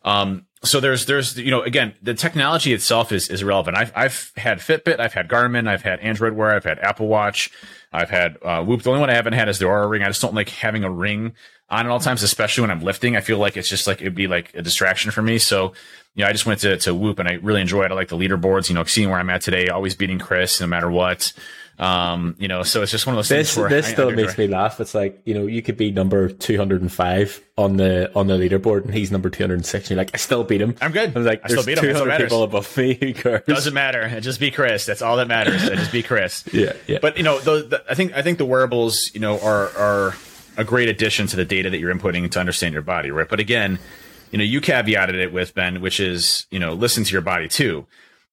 Um, so there's there's you know again the technology itself is is relevant. I've I've had Fitbit, I've had Garmin, I've had Android Wear, I've had Apple Watch, I've had uh, Whoop. The only one I haven't had is the Oura Ring. I just don't like having a ring on at all times, especially when I'm lifting. I feel like it's just like it'd be like a distraction for me. So you know, I just went to, to Whoop and I really enjoy it. I like the leaderboards, you know, seeing where I'm at today, always beating Chris no matter what. Um, you know, so it's just one of those this, things where this I, still I makes me laugh. It's like, you know, you could be number 205 on the, on the leaderboard and he's number 206. You're like, I still beat him. I'm good. I'm like, I still beat him. 200 people above me. Who cares? Doesn't matter. Just be Chris. That's all that matters. Just be Chris. Yeah. Yeah. But you know, the, the, I think, I think the wearables, you know, are, are a great addition to the data that you're inputting to understand your body, right? But again, you know, you caveated it with Ben, which is, you know, listen to your body too.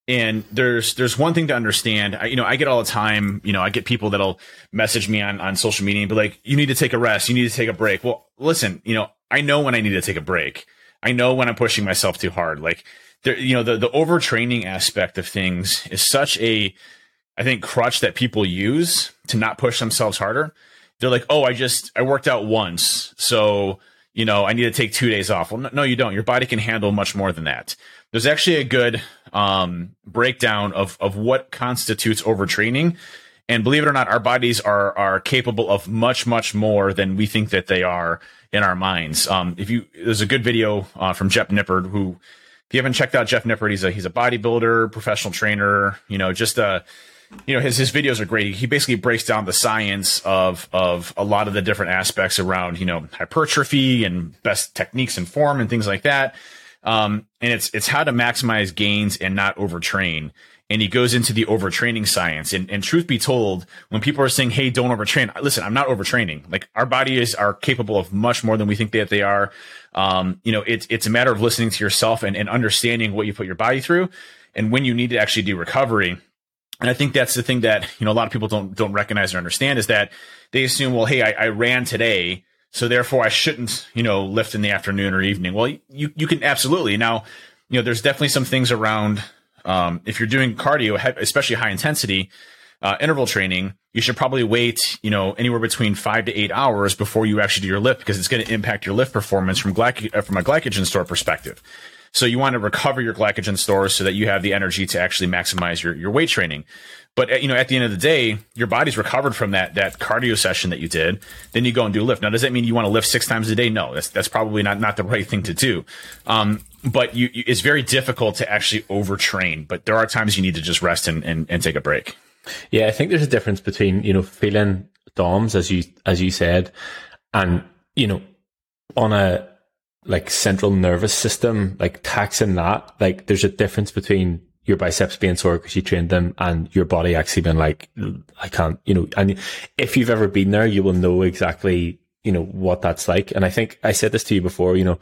And there's there's one thing to understand. I, you know, I get all the time. You know, I get people that'll message me on on social media and be like, "You need to take a rest. You need to take a break." Well, listen. You know, I know when I need to take a break. I know when I'm pushing myself too hard. Like, there, you know, the the overtraining aspect of things is such a, I think, crutch that people use to not push themselves harder. They're like, "Oh, I just I worked out once, so." You know, I need to take two days off. Well, no, you don't. Your body can handle much more than that. There's actually a good um, breakdown of of what constitutes overtraining. And believe it or not, our bodies are are capable of much much more than we think that they are in our minds. Um, if you there's a good video uh, from Jeff Nippard who, if you haven't checked out Jeff Nippard, he's a he's a bodybuilder, professional trainer. You know, just a you know his his videos are great. He basically breaks down the science of of a lot of the different aspects around you know hypertrophy and best techniques and form and things like that. Um, and it's it's how to maximize gains and not overtrain. And he goes into the overtraining science. And, and truth be told, when people are saying, "Hey, don't overtrain," listen, I'm not overtraining. Like our bodies are capable of much more than we think that they are. Um, you know, it's it's a matter of listening to yourself and, and understanding what you put your body through, and when you need to actually do recovery and I think that's the thing that, you know, a lot of people don't, don't recognize or understand is that they assume, well, hey, I, I ran today. So therefore I shouldn't, you know, lift in the afternoon or evening. Well, you, you can absolutely now, you know, there's definitely some things around, um, if you're doing cardio, especially high intensity, uh, interval training, you should probably wait, you know, anywhere between five to eight hours before you actually do your lift because it's going to impact your lift performance from glyc- uh, from a glycogen store perspective. So you want to recover your glycogen stores so that you have the energy to actually maximize your, your weight training. But uh, you know, at the end of the day, your body's recovered from that that cardio session that you did. Then you go and do a lift. Now, does that mean you want to lift six times a day? No, that's that's probably not not the right thing to do. Um, but you, you, it's very difficult to actually overtrain. But there are times you need to just rest and, and, and take a break. Yeah, I think there's a difference between you know feeling DOMS as you as you said, and you know on a like central nervous system, like taxing that, like there's a difference between your biceps being sore because you trained them and your body actually being like, I can't, you know, and if you've ever been there, you will know exactly, you know, what that's like. And I think I said this to you before, you know,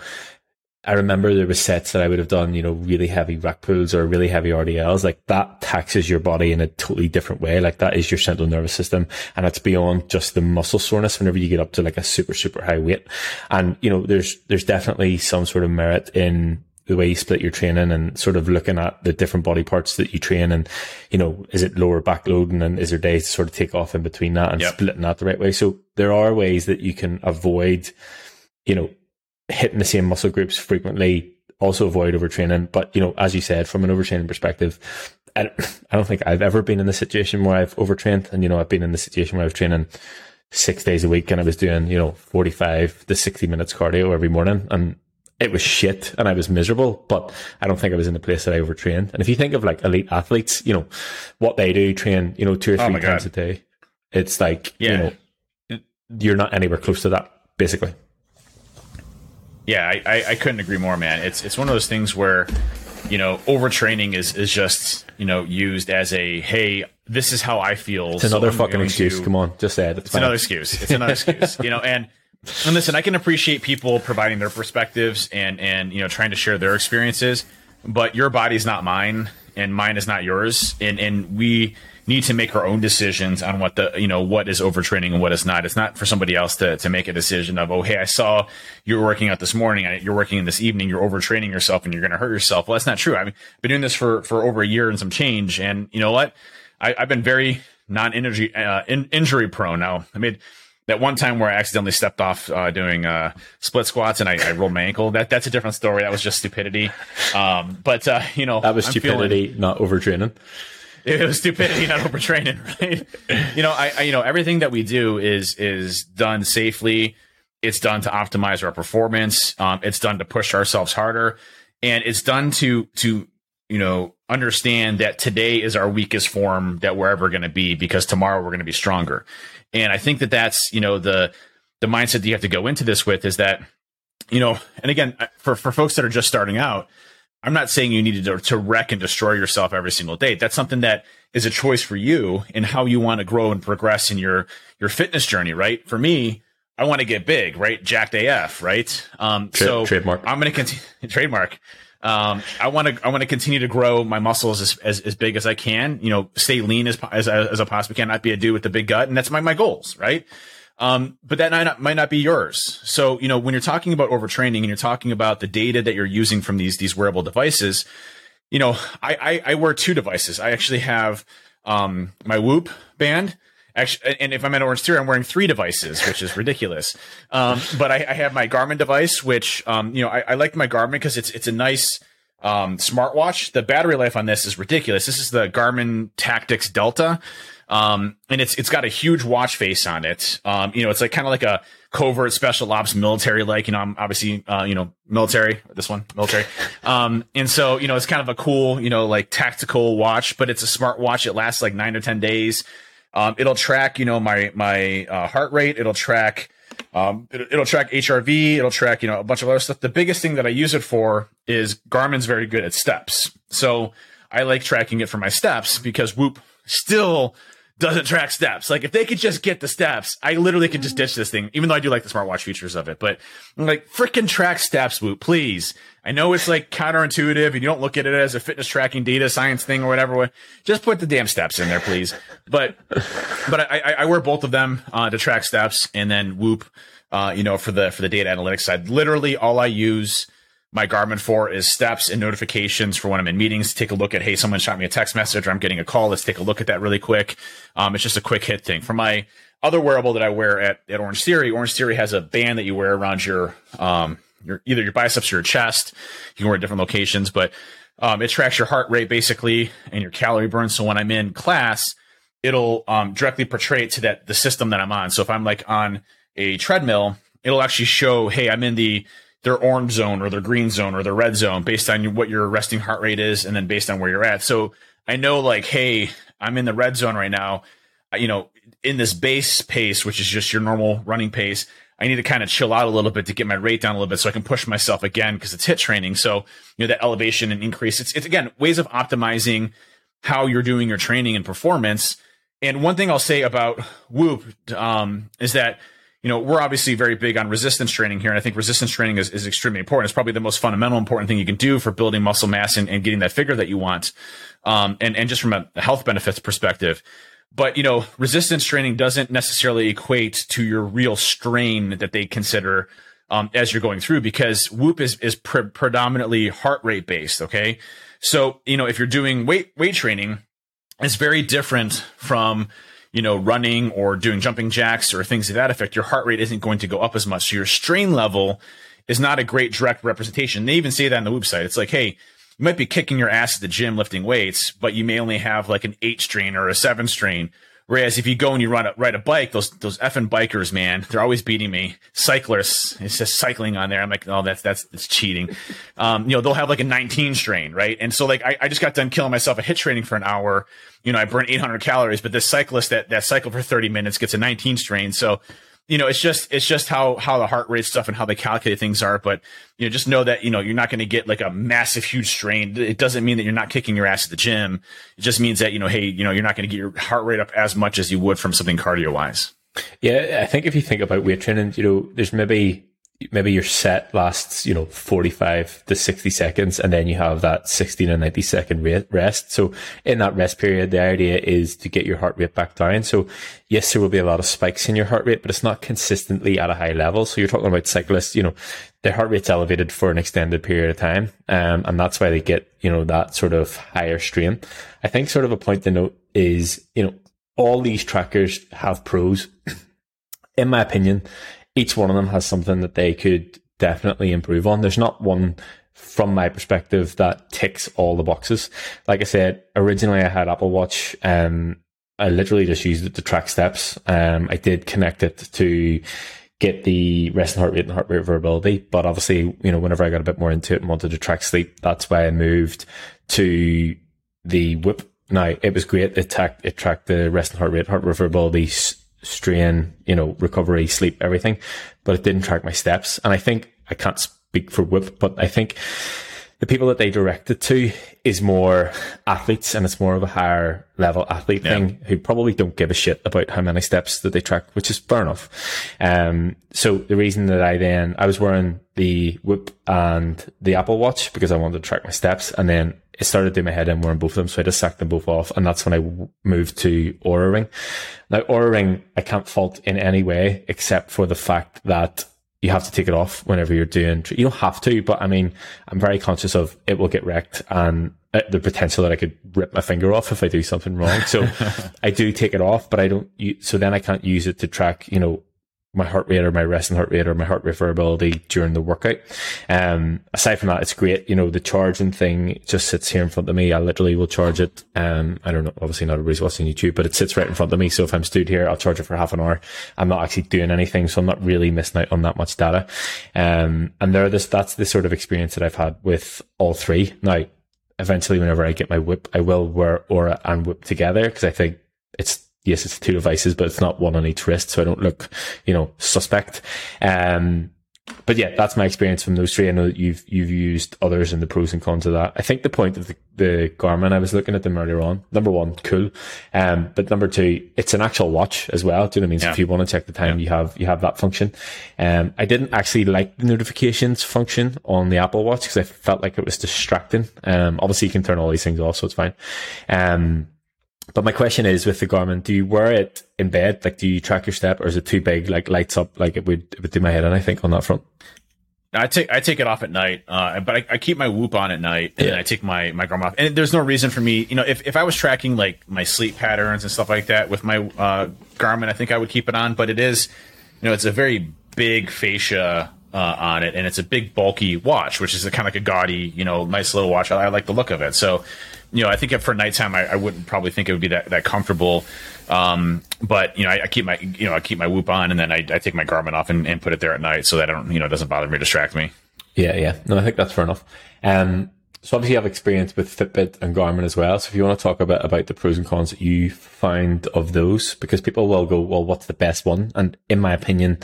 I remember there was sets that I would have done, you know, really heavy rack pulls or really heavy RDLs. Like that taxes your body in a totally different way. Like that is your central nervous system. And it's beyond just the muscle soreness whenever you get up to like a super, super high weight. And, you know, there's, there's definitely some sort of merit in the way you split your training and sort of looking at the different body parts that you train and, you know, is it lower back loading and is there days to sort of take off in between that and yep. splitting that the right way? So there are ways that you can avoid, you know, hitting the same muscle groups frequently, also avoid overtraining. But, you know, as you said, from an overtraining perspective, I, I don't think I've ever been in the situation where I've overtrained. And, you know, I've been in the situation where I was training six days a week and I was doing, you know, 45 to 60 minutes cardio every morning. And it was shit and I was miserable, but I don't think I was in the place that I overtrained. And if you think of like elite athletes, you know, what they do, train, you know, two or oh three oh times God. a day, it's like, yeah. you know, you're not anywhere close to that, basically. Yeah, I, I, I, couldn't agree more, man. It's it's one of those things where, you know, overtraining is is just you know used as a hey, this is how I feel. It's another so fucking excuse. To, Come on, just say it. It's, it's another excuse. It's another excuse. You know, and and listen, I can appreciate people providing their perspectives and and you know trying to share their experiences, but your body's not mine, and mine is not yours, and and we need to make our own decisions on what the you know what is overtraining and what is not. It's not for somebody else to to make a decision of oh hey I saw you're working out this morning, you're working in this evening, you're overtraining yourself and you're going to hurt yourself. Well, that's not true. I mean, I've been doing this for for over a year and some change, and you know what? I, have been very non-energy uh, in, injury prone. Now I made that one time where I accidentally stepped off uh, doing uh, split squats and I, I, rolled my ankle. That that's a different story. That was just stupidity. Um, but uh, you know, that was I'm stupidity, feeling, not overtraining it was stupidity, not overtraining, right? you know, I, I, you know, everything that we do is is done safely. It's done to optimize our performance. Um, it's done to push ourselves harder, and it's done to to you know understand that today is our weakest form that we're ever going to be because tomorrow we're going to be stronger. And I think that that's you know the the mindset that you have to go into this with is that you know, and again, for for folks that are just starting out I'm not saying you need to, to wreck and destroy yourself every single day. That's something that is a choice for you and how you want to grow and progress in your, your fitness journey, right? For me, I want to get big, right? Jacked AF, right? Um, Tra- so trademark. I'm going to continue trademark. Um, I want to, I want to continue to grow my muscles as, as, as big as I can, you know, stay lean as, as, as I possibly can, not be a dude with a big gut. And that's my, my goals, right? Um, but that might not, might not be yours. So, you know, when you're talking about overtraining and you're talking about the data that you're using from these, these wearable devices, you know, I, I, I wear two devices. I actually have, um, my Whoop band. Actually, and if I'm at Orange Theory, I'm wearing three devices, which is ridiculous. Um, but I, I, have my Garmin device, which, um, you know, I, I like my Garmin because it's, it's a nice, um, smartwatch. The battery life on this is ridiculous. This is the Garmin Tactix Delta. Um, and it's it's got a huge watch face on it. Um, you know, it's like kind of like a covert special ops military like. You know, I'm obviously uh, you know military. This one military. Um, and so you know, it's kind of a cool you know like tactical watch, but it's a smart watch. It lasts like nine or ten days. Um, it'll track you know my my uh, heart rate. It'll track. Um, it, will track HRV. It'll track, you know, a bunch of other stuff. The biggest thing that I use it for is Garmin's very good at steps. So I like tracking it for my steps because Whoop still doesn't track steps. Like if they could just get the steps, I literally could just ditch this thing, even though I do like the smartwatch features of it. But I'm like, freaking track steps, Whoop, please. I know it's like counterintuitive and you don't look at it as a fitness tracking data science thing or whatever. Just put the damn steps in there, please. But, but I, I, wear both of them, uh, to track steps and then Whoop, uh, you know, for the, for the data analytics side. Literally all I use, my Garmin for is steps and notifications for when I'm in meetings. To take a look at, hey, someone shot me a text message or I'm getting a call. Let's take a look at that really quick. Um, it's just a quick hit thing. For my other wearable that I wear at, at Orange Theory, Orange Theory has a band that you wear around your, um, your, either your biceps or your chest. You can wear at different locations, but, um, it tracks your heart rate basically and your calorie burn. So when I'm in class, it'll, um, directly portray it to that, the system that I'm on. So if I'm like on a treadmill, it'll actually show, hey, I'm in the, their orange zone or their green zone or their red zone based on what your resting heart rate is and then based on where you're at. So I know like, hey, I'm in the red zone right now. You know, in this base pace, which is just your normal running pace, I need to kind of chill out a little bit to get my rate down a little bit so I can push myself again because it's HIIT training. So, you know, that elevation and increase. It's, it's again, ways of optimizing how you're doing your training and performance. And one thing I'll say about Whoop um, is that you know, we're obviously very big on resistance training here. And I think resistance training is, is extremely important. It's probably the most fundamental important thing you can do for building muscle mass and, and getting that figure that you want. Um, and, and just from a health benefits perspective. But, you know, resistance training doesn't necessarily equate to your real strain that they consider, um, as you're going through because whoop is, is pre- predominantly heart rate based. Okay. So, you know, if you're doing weight, weight training, it's very different from, you know, running or doing jumping jacks or things of that effect, your heart rate isn't going to go up as much. So your strain level is not a great direct representation. They even say that on the website. It's like, hey, you might be kicking your ass at the gym lifting weights, but you may only have like an eight strain or a seven strain. Whereas if you go and you run a, ride a bike, those those effing bikers, man, they're always beating me. Cyclists, it's just cycling on there. I'm like, oh, that's that's that's cheating. Um, you know, they'll have like a 19 strain, right? And so like I, I just got done killing myself at HIIT training for an hour. You know, I burned 800 calories, but this cyclist that that cycle for 30 minutes gets a 19 strain. So you know, it's just it's just how how the heart rate stuff and how they calculate things are. But you know, just know that you know you're not going to get like a massive, huge strain. It doesn't mean that you're not kicking your ass at the gym. It just means that you know, hey, you know, you're not going to get your heart rate up as much as you would from something cardio wise. Yeah, I think if you think about weight training, you know, there's maybe maybe your set lasts, you know, 45 to 60 seconds and then you have that 60 to 90 second rest. So in that rest period, the idea is to get your heart rate back down. So yes, there will be a lot of spikes in your heart rate, but it's not consistently at a high level. So you're talking about cyclists, you know, their heart rate's elevated for an extended period of time. Um, and that's why they get, you know, that sort of higher strain. I think sort of a point to note is, you know, all these trackers have pros. in my opinion, each one of them has something that they could definitely improve on. There's not one from my perspective that ticks all the boxes. Like I said, originally I had Apple Watch. Um, I literally just used it to track steps. Um, I did connect it to get the resting heart rate and heart rate variability. But obviously, you know, whenever I got a bit more into it and wanted to track sleep, that's why I moved to the Whoop. Now it was great. It tracked, it tracked the resting heart rate, heart rate variability, strain, you know, recovery, sleep, everything, but it didn't track my steps. And I think I can't speak for Whoop, but I think the people that they direct it to is more athletes and it's more of a higher level athlete yeah. thing who probably don't give a shit about how many steps that they track, which is fair enough. Um, so the reason that I then, I was wearing the Whoop and the Apple Watch because I wanted to track my steps and then it started doing my head in wearing both of them. So I just sacked them both off. And that's when I moved to Oura Ring. Now, Oura Ring, I can't fault in any way except for the fact that you have to take it off whenever you're doing, you don't have to, but I mean, I'm very conscious of it will get wrecked and uh, the potential that I could rip my finger off if I do something wrong. So I do take it off, but I don't, so then I can't use it to track, you know, my heart rate or my resting heart rate or my heart rate variability during the workout. Um, aside from that, it's great. You know, the charging thing just sits here in front of me. I literally will charge it. Um, I don't know, obviously not everybody's watching YouTube, but it sits right in front of me. So if I'm stood here, I'll charge it for half an hour. I'm not actually doing anything. So I'm not really missing out on that much data. Um, and there, this, that's the sort of experience that I've had with all three. Now, eventually, whenever I get my Whoop, I will wear Oura and Whoop together because I think it's yes, it's two devices, but it's not one on each wrist, so I don't look, you know, suspect. Um, but yeah, that's my experience from those three. I know that you've you've used others and the pros and cons of that. I think the point of the, the Garmin, I was looking at them earlier on. Number one, cool. Um, but number two, it's an actual watch as well. Do you know what I mean? Yeah. So if you want to check the time, yeah. you have you have that function. Um, I didn't actually like the notifications function on the Apple Watch because I felt like it was distracting. Um, obviously you can turn all these things off, so it's fine. Um, but my question is with the Garmin, do you wear it in bed? Like, do you track your step or is it too big? Like lights up, like it would, it would do my head And I think on that front. I take I take it off at night, uh, but I, I, keep my Whoop on at night, and yeah. I take my my Garmin off. And there's no reason for me, you know, if, if I was tracking like my sleep patterns and stuff like that with my uh, Garmin, I think I would keep it on. But it is, you know, it's a very big fascia uh, on it, and it's a big bulky watch, which is a, kind of like a gaudy, you know, nice little watch. I, I like the look of it. So you know, I think for nighttime, I, I wouldn't probably think it would be that, that comfortable. Um, but you know, I, I, keep my, you know, I keep my whoop on and then I, I take my Garmin off and, and, put it there at night so that I don't, you know, it doesn't bother me, distract me. Yeah. Yeah. No, I think that's fair enough. Um, so obviously you have experience with Fitbit and Garmin as well. So if you want to talk a bit about the pros and cons that you find of those, because people will go, well, what's the best one? And in my opinion,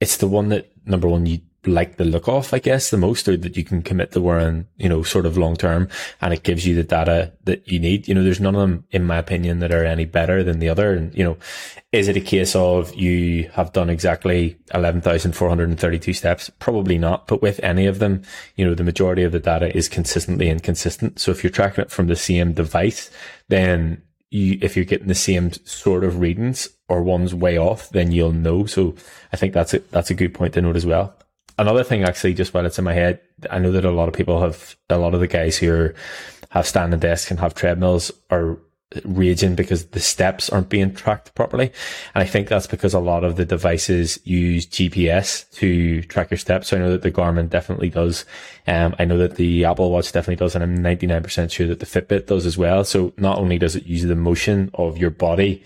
it's the one that number one, you like the look of, I guess, the most, or that you can commit to wearing, you know, sort of long term and it gives you the data that you need. You know, there's none of them, in my opinion, that are any better than the other. And, you know, is it a case of you have done exactly 11,432 steps? Probably not. But with any of them, you know, the majority of the data is consistently inconsistent. So if you're tracking it from the same device, then you, if you're getting the same sort of readings or one's way off, then you'll know. So I think that's a, that's a good point to note as well another thing actually, just while it's in my head, I know that a lot of people have, a lot of the guys who have standing desks and have treadmills are raging because the steps aren't being tracked properly. And I think that's because a lot of the devices use GPS to track your steps. So I know that the Garmin definitely does. Um, I know that the Apple Watch definitely does, and I'm 99% sure that the Fitbit does as well. So not only does it use the motion of your body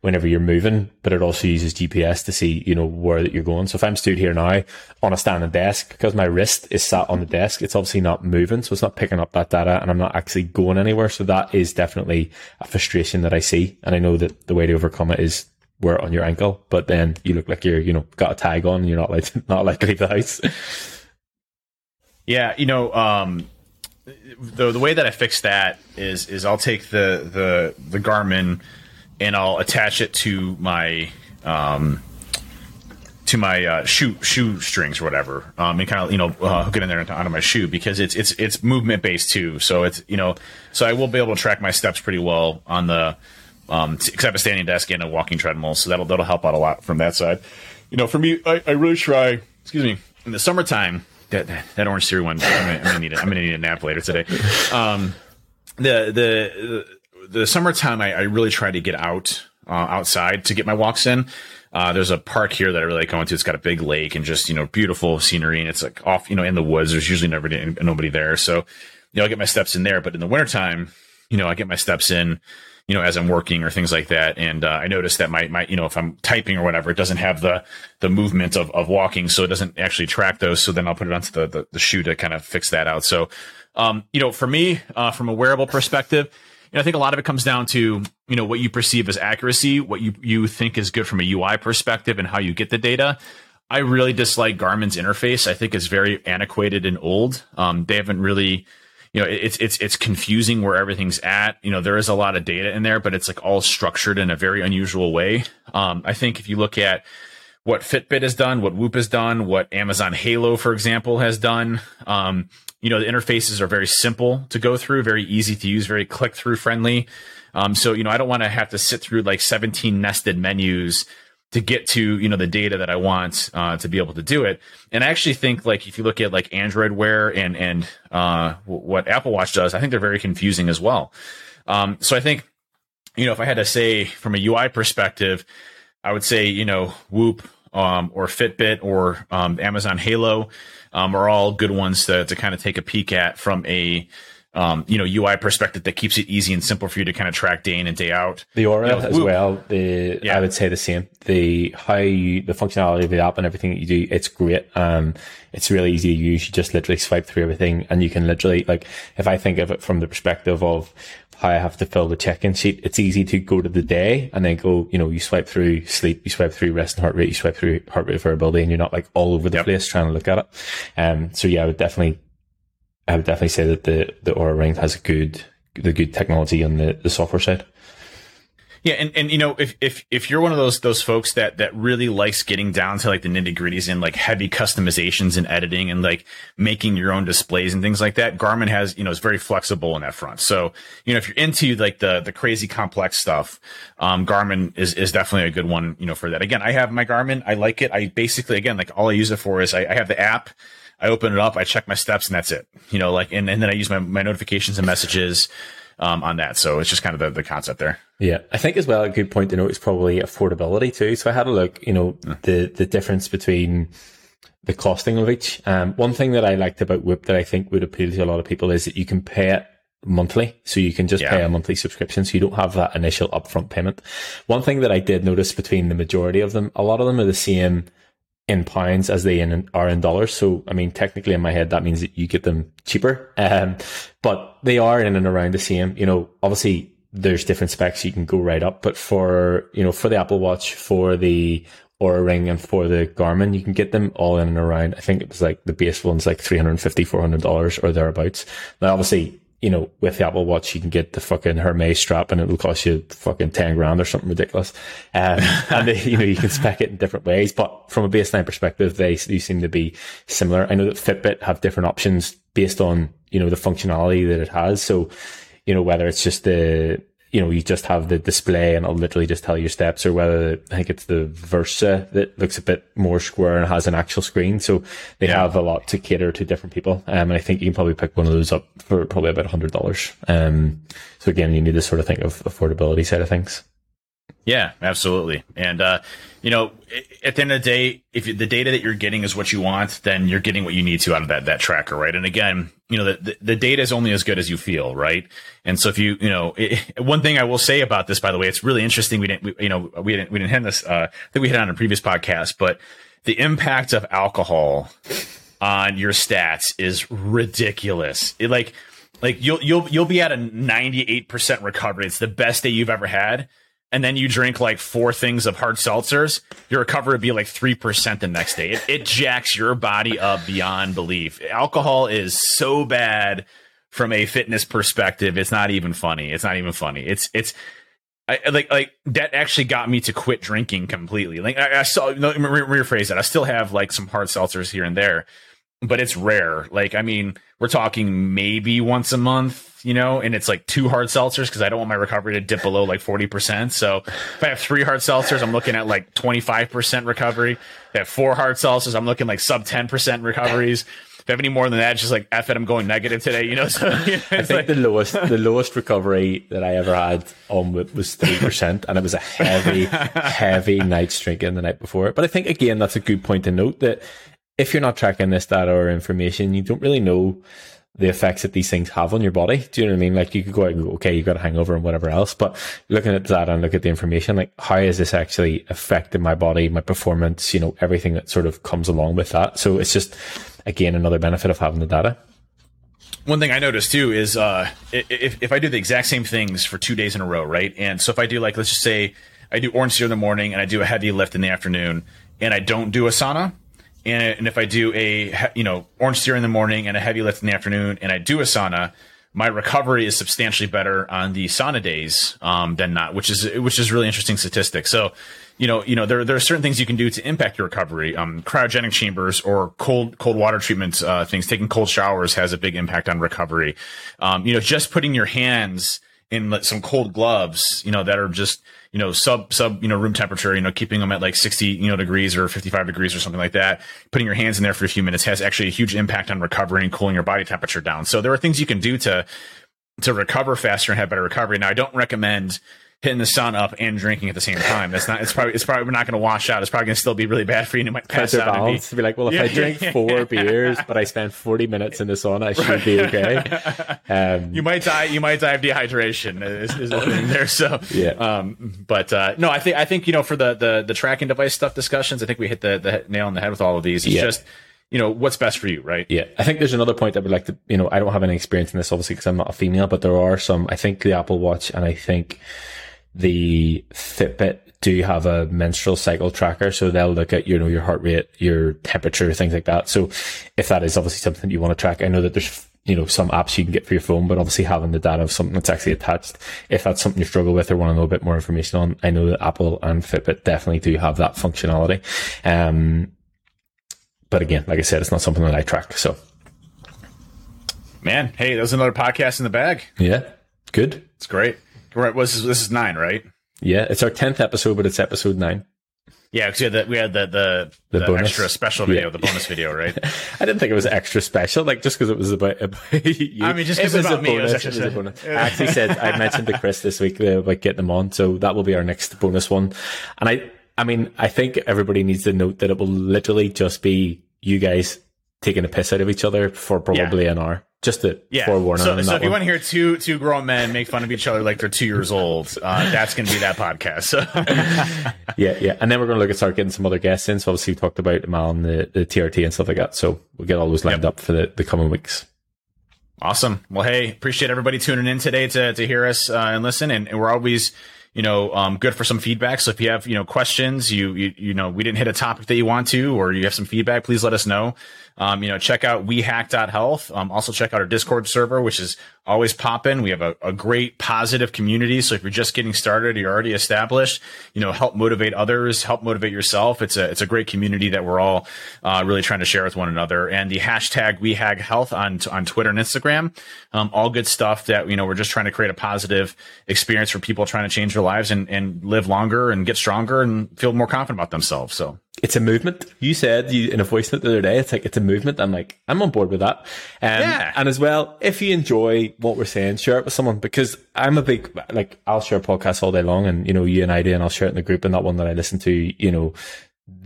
whenever you're moving, but it also uses GPS to see, you know, where that you're going. So if I'm stood here now on a standing desk, because my wrist is sat on the desk, it's obviously not moving. So it's not picking up that data and I'm not actually going anywhere. So that is definitely a frustration that I see. And I know that the way to overcome it is wear it on your ankle, but then you look like you're, you know, got a tag on and you're not like, not like to leave the house. Yeah. You know, um, the, the way that I fix that is, is I'll take the, the, the Garmin, and I'll attach it to my um, to my uh, shoe shoe strings or whatever, um, and kind of you know uh, hook it in there onto, my shoe because it's it's it's movement based too. So it's you know so I will be able to track my steps pretty well on the um, except a standing desk and a walking treadmill. So that'll that'll help out a lot from that side. You know, for me, I, I really try. Excuse me. In the summertime, that that Orange Theory one, I'm gonna, I'm gonna need it. I'm gonna need a nap later today. Um, the the the summertime, I, I really try to get out uh, outside to get my walks in. Uh, there's a park here that I really like going to. It's got a big lake and just, you know, beautiful scenery. And it's like off, you know, in the woods. There's usually never nobody there. So, you know, I get my steps in there. But in the wintertime, you know, I get my steps in, you know, as I'm working or things like that. And uh, I notice that my, my, you know, if I'm typing or whatever, it doesn't have the, the movement of, of walking. So it doesn't actually track those. So then I'll put it onto the, the, the shoe to kind of fix that out. So, um, you know, for me, uh, from a wearable perspective, I think a lot of it comes down to, you know, what you perceive as accuracy, what you, you think is good from a UI perspective and how you get the data. I really dislike Garmin's interface. I think it's very antiquated and old. Um, they haven't really, you know, it's, it's, it's confusing where everything's at. You know, there is a lot of data in there, but it's like all structured in a very unusual way. Um, I think if you look at, what Fitbit has done, what Whoop has done, what Amazon Halo, for example, has done. Um, you know, the interfaces are very simple to go through, very easy to use, very click through friendly. Um, so, you know, I don't want to have to sit through like 17 nested menus to get to, you know, the data that I want, uh, to be able to do it. And I actually think like, if you look at like Android Wear and, and, uh, what Apple Watch does, I think they're very confusing as well. Um, so I think, you know, if I had to say from a UI perspective, I would say, you know, Whoop, um, or Fitbit or, um, Amazon Halo, um, are all good ones to, to kind of take a peek at from a um, you know UI perspective that keeps it easy and simple for you to kind of track day in and day out. The Oura you know, as well. The yeah. I would say the same. The how you, the functionality of the app and everything that you do, it's great. Um, it's really easy to use. You just literally swipe through everything, and you can literally like if I think of it from the perspective of how I have to fill the check-in sheet. It's easy to go to the day and then go, you know, you swipe through sleep, you swipe through rest and heart rate, you swipe through heart rate variability, and you're not like all over the yep. place trying to look at it. Um, so yeah, I would definitely, I would definitely say that the, the Oura Ring has a good, the good technology on the, the software side. Yeah, and, and you know, if, if if you're one of those those folks that that really likes getting down to like the nitty gritties and like heavy customizations and editing and like making your own displays and things like that, Garmin has you know is very flexible in that front. So you know, if you're into like the the crazy complex stuff, um, Garmin is is definitely a good one. You know, for that. Again, I have my Garmin. I like it. I basically again like all I use it for is I, I have the app. I open it up, I check my steps, and that's it. You know, like and, and then I use my my notifications and messages um, on that. So it's just kind of the, the concept there. Yeah, I think as well a good point to note is probably affordability too. So I had a look, you know, the the difference between the costing of each. Um, one thing that I liked about Whoop that I think would appeal to a lot of people is that you can pay it monthly. So you can just yeah. pay a monthly subscription. So you don't have that initial upfront payment. One thing that I did notice between the majority of them, a lot of them are the same in pounds as they in, are in dollars. So, I mean, technically in my head, that means that you get them cheaper. Um, but they are in and around the same, you know, obviously there's different specs you can go right up, but for, you know, for the Apple Watch, for the Oura Ring and for the Garmin, you can get them all in and around. I think it was like the base one's like 350 $400 or thereabouts. Now, obviously you know, with the Apple Watch, you can get the fucking Hermes strap and it'll cost you fucking 10 grand or something ridiculous. Um, and, they, you know, you can spec it in different ways, but from a baseline perspective, they, do seem to be similar. I know that Fitbit have different options based on, you know, the functionality that it has. So, you know, whether it's just the, you know, you just have the display and it'll literally just tell you steps or whether I think it's the Versa that looks a bit more square and has an actual screen. So they yeah. have a lot to cater to different people. Um, and I think you can probably pick one of those up for probably about a hundred dollars. Um, so again, you need to sort of think of affordability side of things. Yeah, absolutely. And, uh, you know, at the end of the day, if the data that you're getting is what you want, then you're getting what you need to out of that, that tracker, right? And again, you know, the, the data is only as good as you feel, right? And so if you, you know, it, one thing I will say about this, by the way, it's really interesting. We didn't, we, you know, we didn't, we didn't hit this, uh, I think we hit on a previous podcast, but the impact of alcohol on your stats is ridiculous. It like, like you'll, you'll, you'll be at a 98% recovery. It's the best day you've ever had and then you drink like four things of hard seltzers, your recovery would be like 3% the next day. It, it jacks your body up beyond belief. Alcohol is so bad from a fitness perspective. It's not even funny. It's not even funny. It's, it's, I like like that actually got me to quit drinking completely. Like I, I saw no, re- rephrase that. I still have like some hard seltzers here and there, but it's rare. Like I mean, we're talking maybe once a month, you know, and it's like two hard seltzers because I don't want my recovery to dip below like forty percent. So if I have three hard seltzers, I'm looking at like twenty five percent recovery. If I have four hard seltzers, I'm looking like sub ten percent recoveries if I have any more than that, it's just like F it, I'm going negative today, you know? So you know, I it's think like, the lowest the lowest recovery that I ever had on was three percent, and it was a heavy, heavy night's drinking the night before. But I think again that's a good point to note that if you're not tracking this data or information, you don't really know the effects that these things have on your body. Do you know what I mean? Like you could go out and go, okay, you got a hangover and whatever else, but looking at that and look at the information, like how is this actually affecting my body, my performance, you know, everything that sort of comes along with that. So it's just, again, another benefit of having the data. one thing I noticed too is uh, if if I do the exact same things for two days in a row, right? And so if I do like let's just say I do Orange Theory in the morning and I do a heavy lift in the afternoon, and I don't do a sauna, and, and if I do a you know Orange Theory in the morning and a heavy lift in the afternoon, and I do a sauna, my recovery is substantially better on the sauna days um, than not, which is which is really interesting statistic. So, you know, you know, there there are certain things you can do to impact your recovery. Um, cryogenic chambers or cold cold water treatments, uh, things taking cold showers has a big impact on recovery. Um, you know, just putting your hands in some cold gloves, you know, that are just you know sub sub you know room temperature, you know, keeping them at like sixty you know degrees or fifty five degrees or something like that. Putting your hands in there for a few minutes has actually a huge impact on recovery and cooling your body temperature down. So there are things you can do to to recover faster and have better recovery. Now, I don't recommend hitting the sun up and drinking at the same time. That's not. It's probably. It's probably not going to wash out. It's probably going to still be really bad for you. and You might pass out. And balance be, to be like, well, if Yeah, I drink yeah, four yeah. beers, but I spend 40 minutes in the sauna, I should be okay. Um, you might die. You might die of dehydration. Is, is there? So Yeah. Um. But uh, no, I think I think you know for the the the tracking device stuff discussions, I think we hit the the nail on the head with all of these. It's just you know what's best for you, right? Yeah, I think there's another point I would like to, you know, I don't have any experience in this obviously because I'm not a female, but there are some, I think the Apple Watch and I think the Fitbit do have a menstrual cycle tracker. So they'll look at, you know, your heart rate, your temperature, things like that. So if that is obviously something you want to track, I know that there's, you know, some apps you can get for your phone, but obviously having the data of something that's actually attached, if that's something you struggle with or want to know a bit more information on, I know that Apple and Fitbit definitely do have that functionality. Um, but again, like I said, it's not something that I track. So Man, hey, there's another podcast in the bag. yeah, good. It's great. Right, this is this is nine, right? Yeah, it's our tenth episode, but it's episode nine. Yeah, because we had the we had the the, The the, extra special video, Yeah. the bonus video, right? I didn't think it was extra special, like just because it was about. about you. I mean, just 'cause it's about me, it was it was a bonus. I actually said I mentioned to Chris this week uh, about getting them on, so that will be our next bonus one. And I, I mean, I think everybody needs to note that it will literally just be you guys taking a piss out of each other for probably an hour. Just to Yeah. forewarn so on so if you one. want to hear two two grown men make fun of each other like they're two years old, uh, that's going to be that podcast. So Yeah, yeah. And then we're going to look at start getting some other guests in. So obviously we talked about Mal and the, the TRT and stuff like that. So we'll get all those lined up for the, the coming weeks. awesome. Well, hey, appreciate everybody tuning in today to to hear us uh, and listen. And, and we're always you know um, good for some feedback. So if you have you know questions, you you you know we didn't hit a topic that you want to, or you have some feedback, please let us know. Um, you know, check out wehack.health. Um, also check out our Discord server, which is always popping. We have a, a great positive community. So if you're just getting started, you're already established, you know, help motivate others, help motivate yourself. It's a, it's a great community that we're all, uh, really trying to share with one another. And the hashtag wehackhealth on, on Twitter and Instagram. Um, all good stuff that, you know, we're just trying to create a positive experience for people trying to change their lives and, and live longer and get stronger and feel more confident about themselves. So it's a movement. You said you in a voice note the other day, it's like it's a movement. I'm like, I'm on board with that. Um, Yeah. And as well, if you enjoy what we're saying, share it with someone because I'm a big like I'll share podcasts all day long, and you know you and I do, and I'll share it in the group. And that one that I listened to, you know,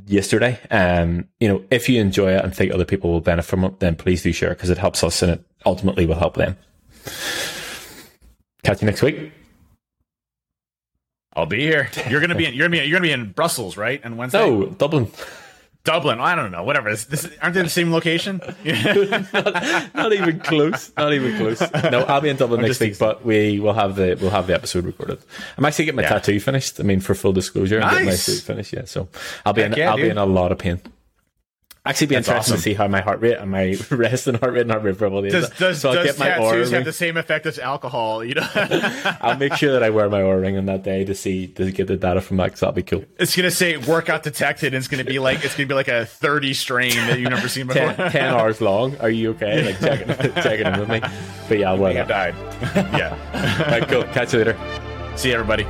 yesterday. Um, you know, if you enjoy it and think other people will benefit from it, then please do share because it helps us, and it ultimately will help them. Catch you next week. I'll be here. You're going to be in, you're to be, you're to be in Brussels, right? On Wednesday? Oh, Dublin. Dublin. I don't know. Whatever. This, this, aren't they the same location? not even close. Not even close. No, I'll be in Dublin next week, but we will have the we'll have the episode recorded. I'm actually getting my Yeah. tattoo finished. I mean, for full disclosure, I'm getting my tattoo finished. Yeah, so I'll be Heck in yeah, I'll be in a lot of pain. Actually, be That's interesting awesome. to see how my heart rate and my resting heart rate and heart rate probably Does is. does, so I'll does get my aura tattoos have the same effect as alcohol? You know, I'll make sure that I wear my Oura ring on that day to see to get the data from that because that'll be cool. it's gonna say workout detected, and it's gonna be like it's gonna be like a thirty strain that you've never seen before. 10, 10 hours long. Are you okay? Like checking, checking in with me. But yeah, I'll wear May have that. died. yeah. Right, cool. Catch you later. See you, everybody.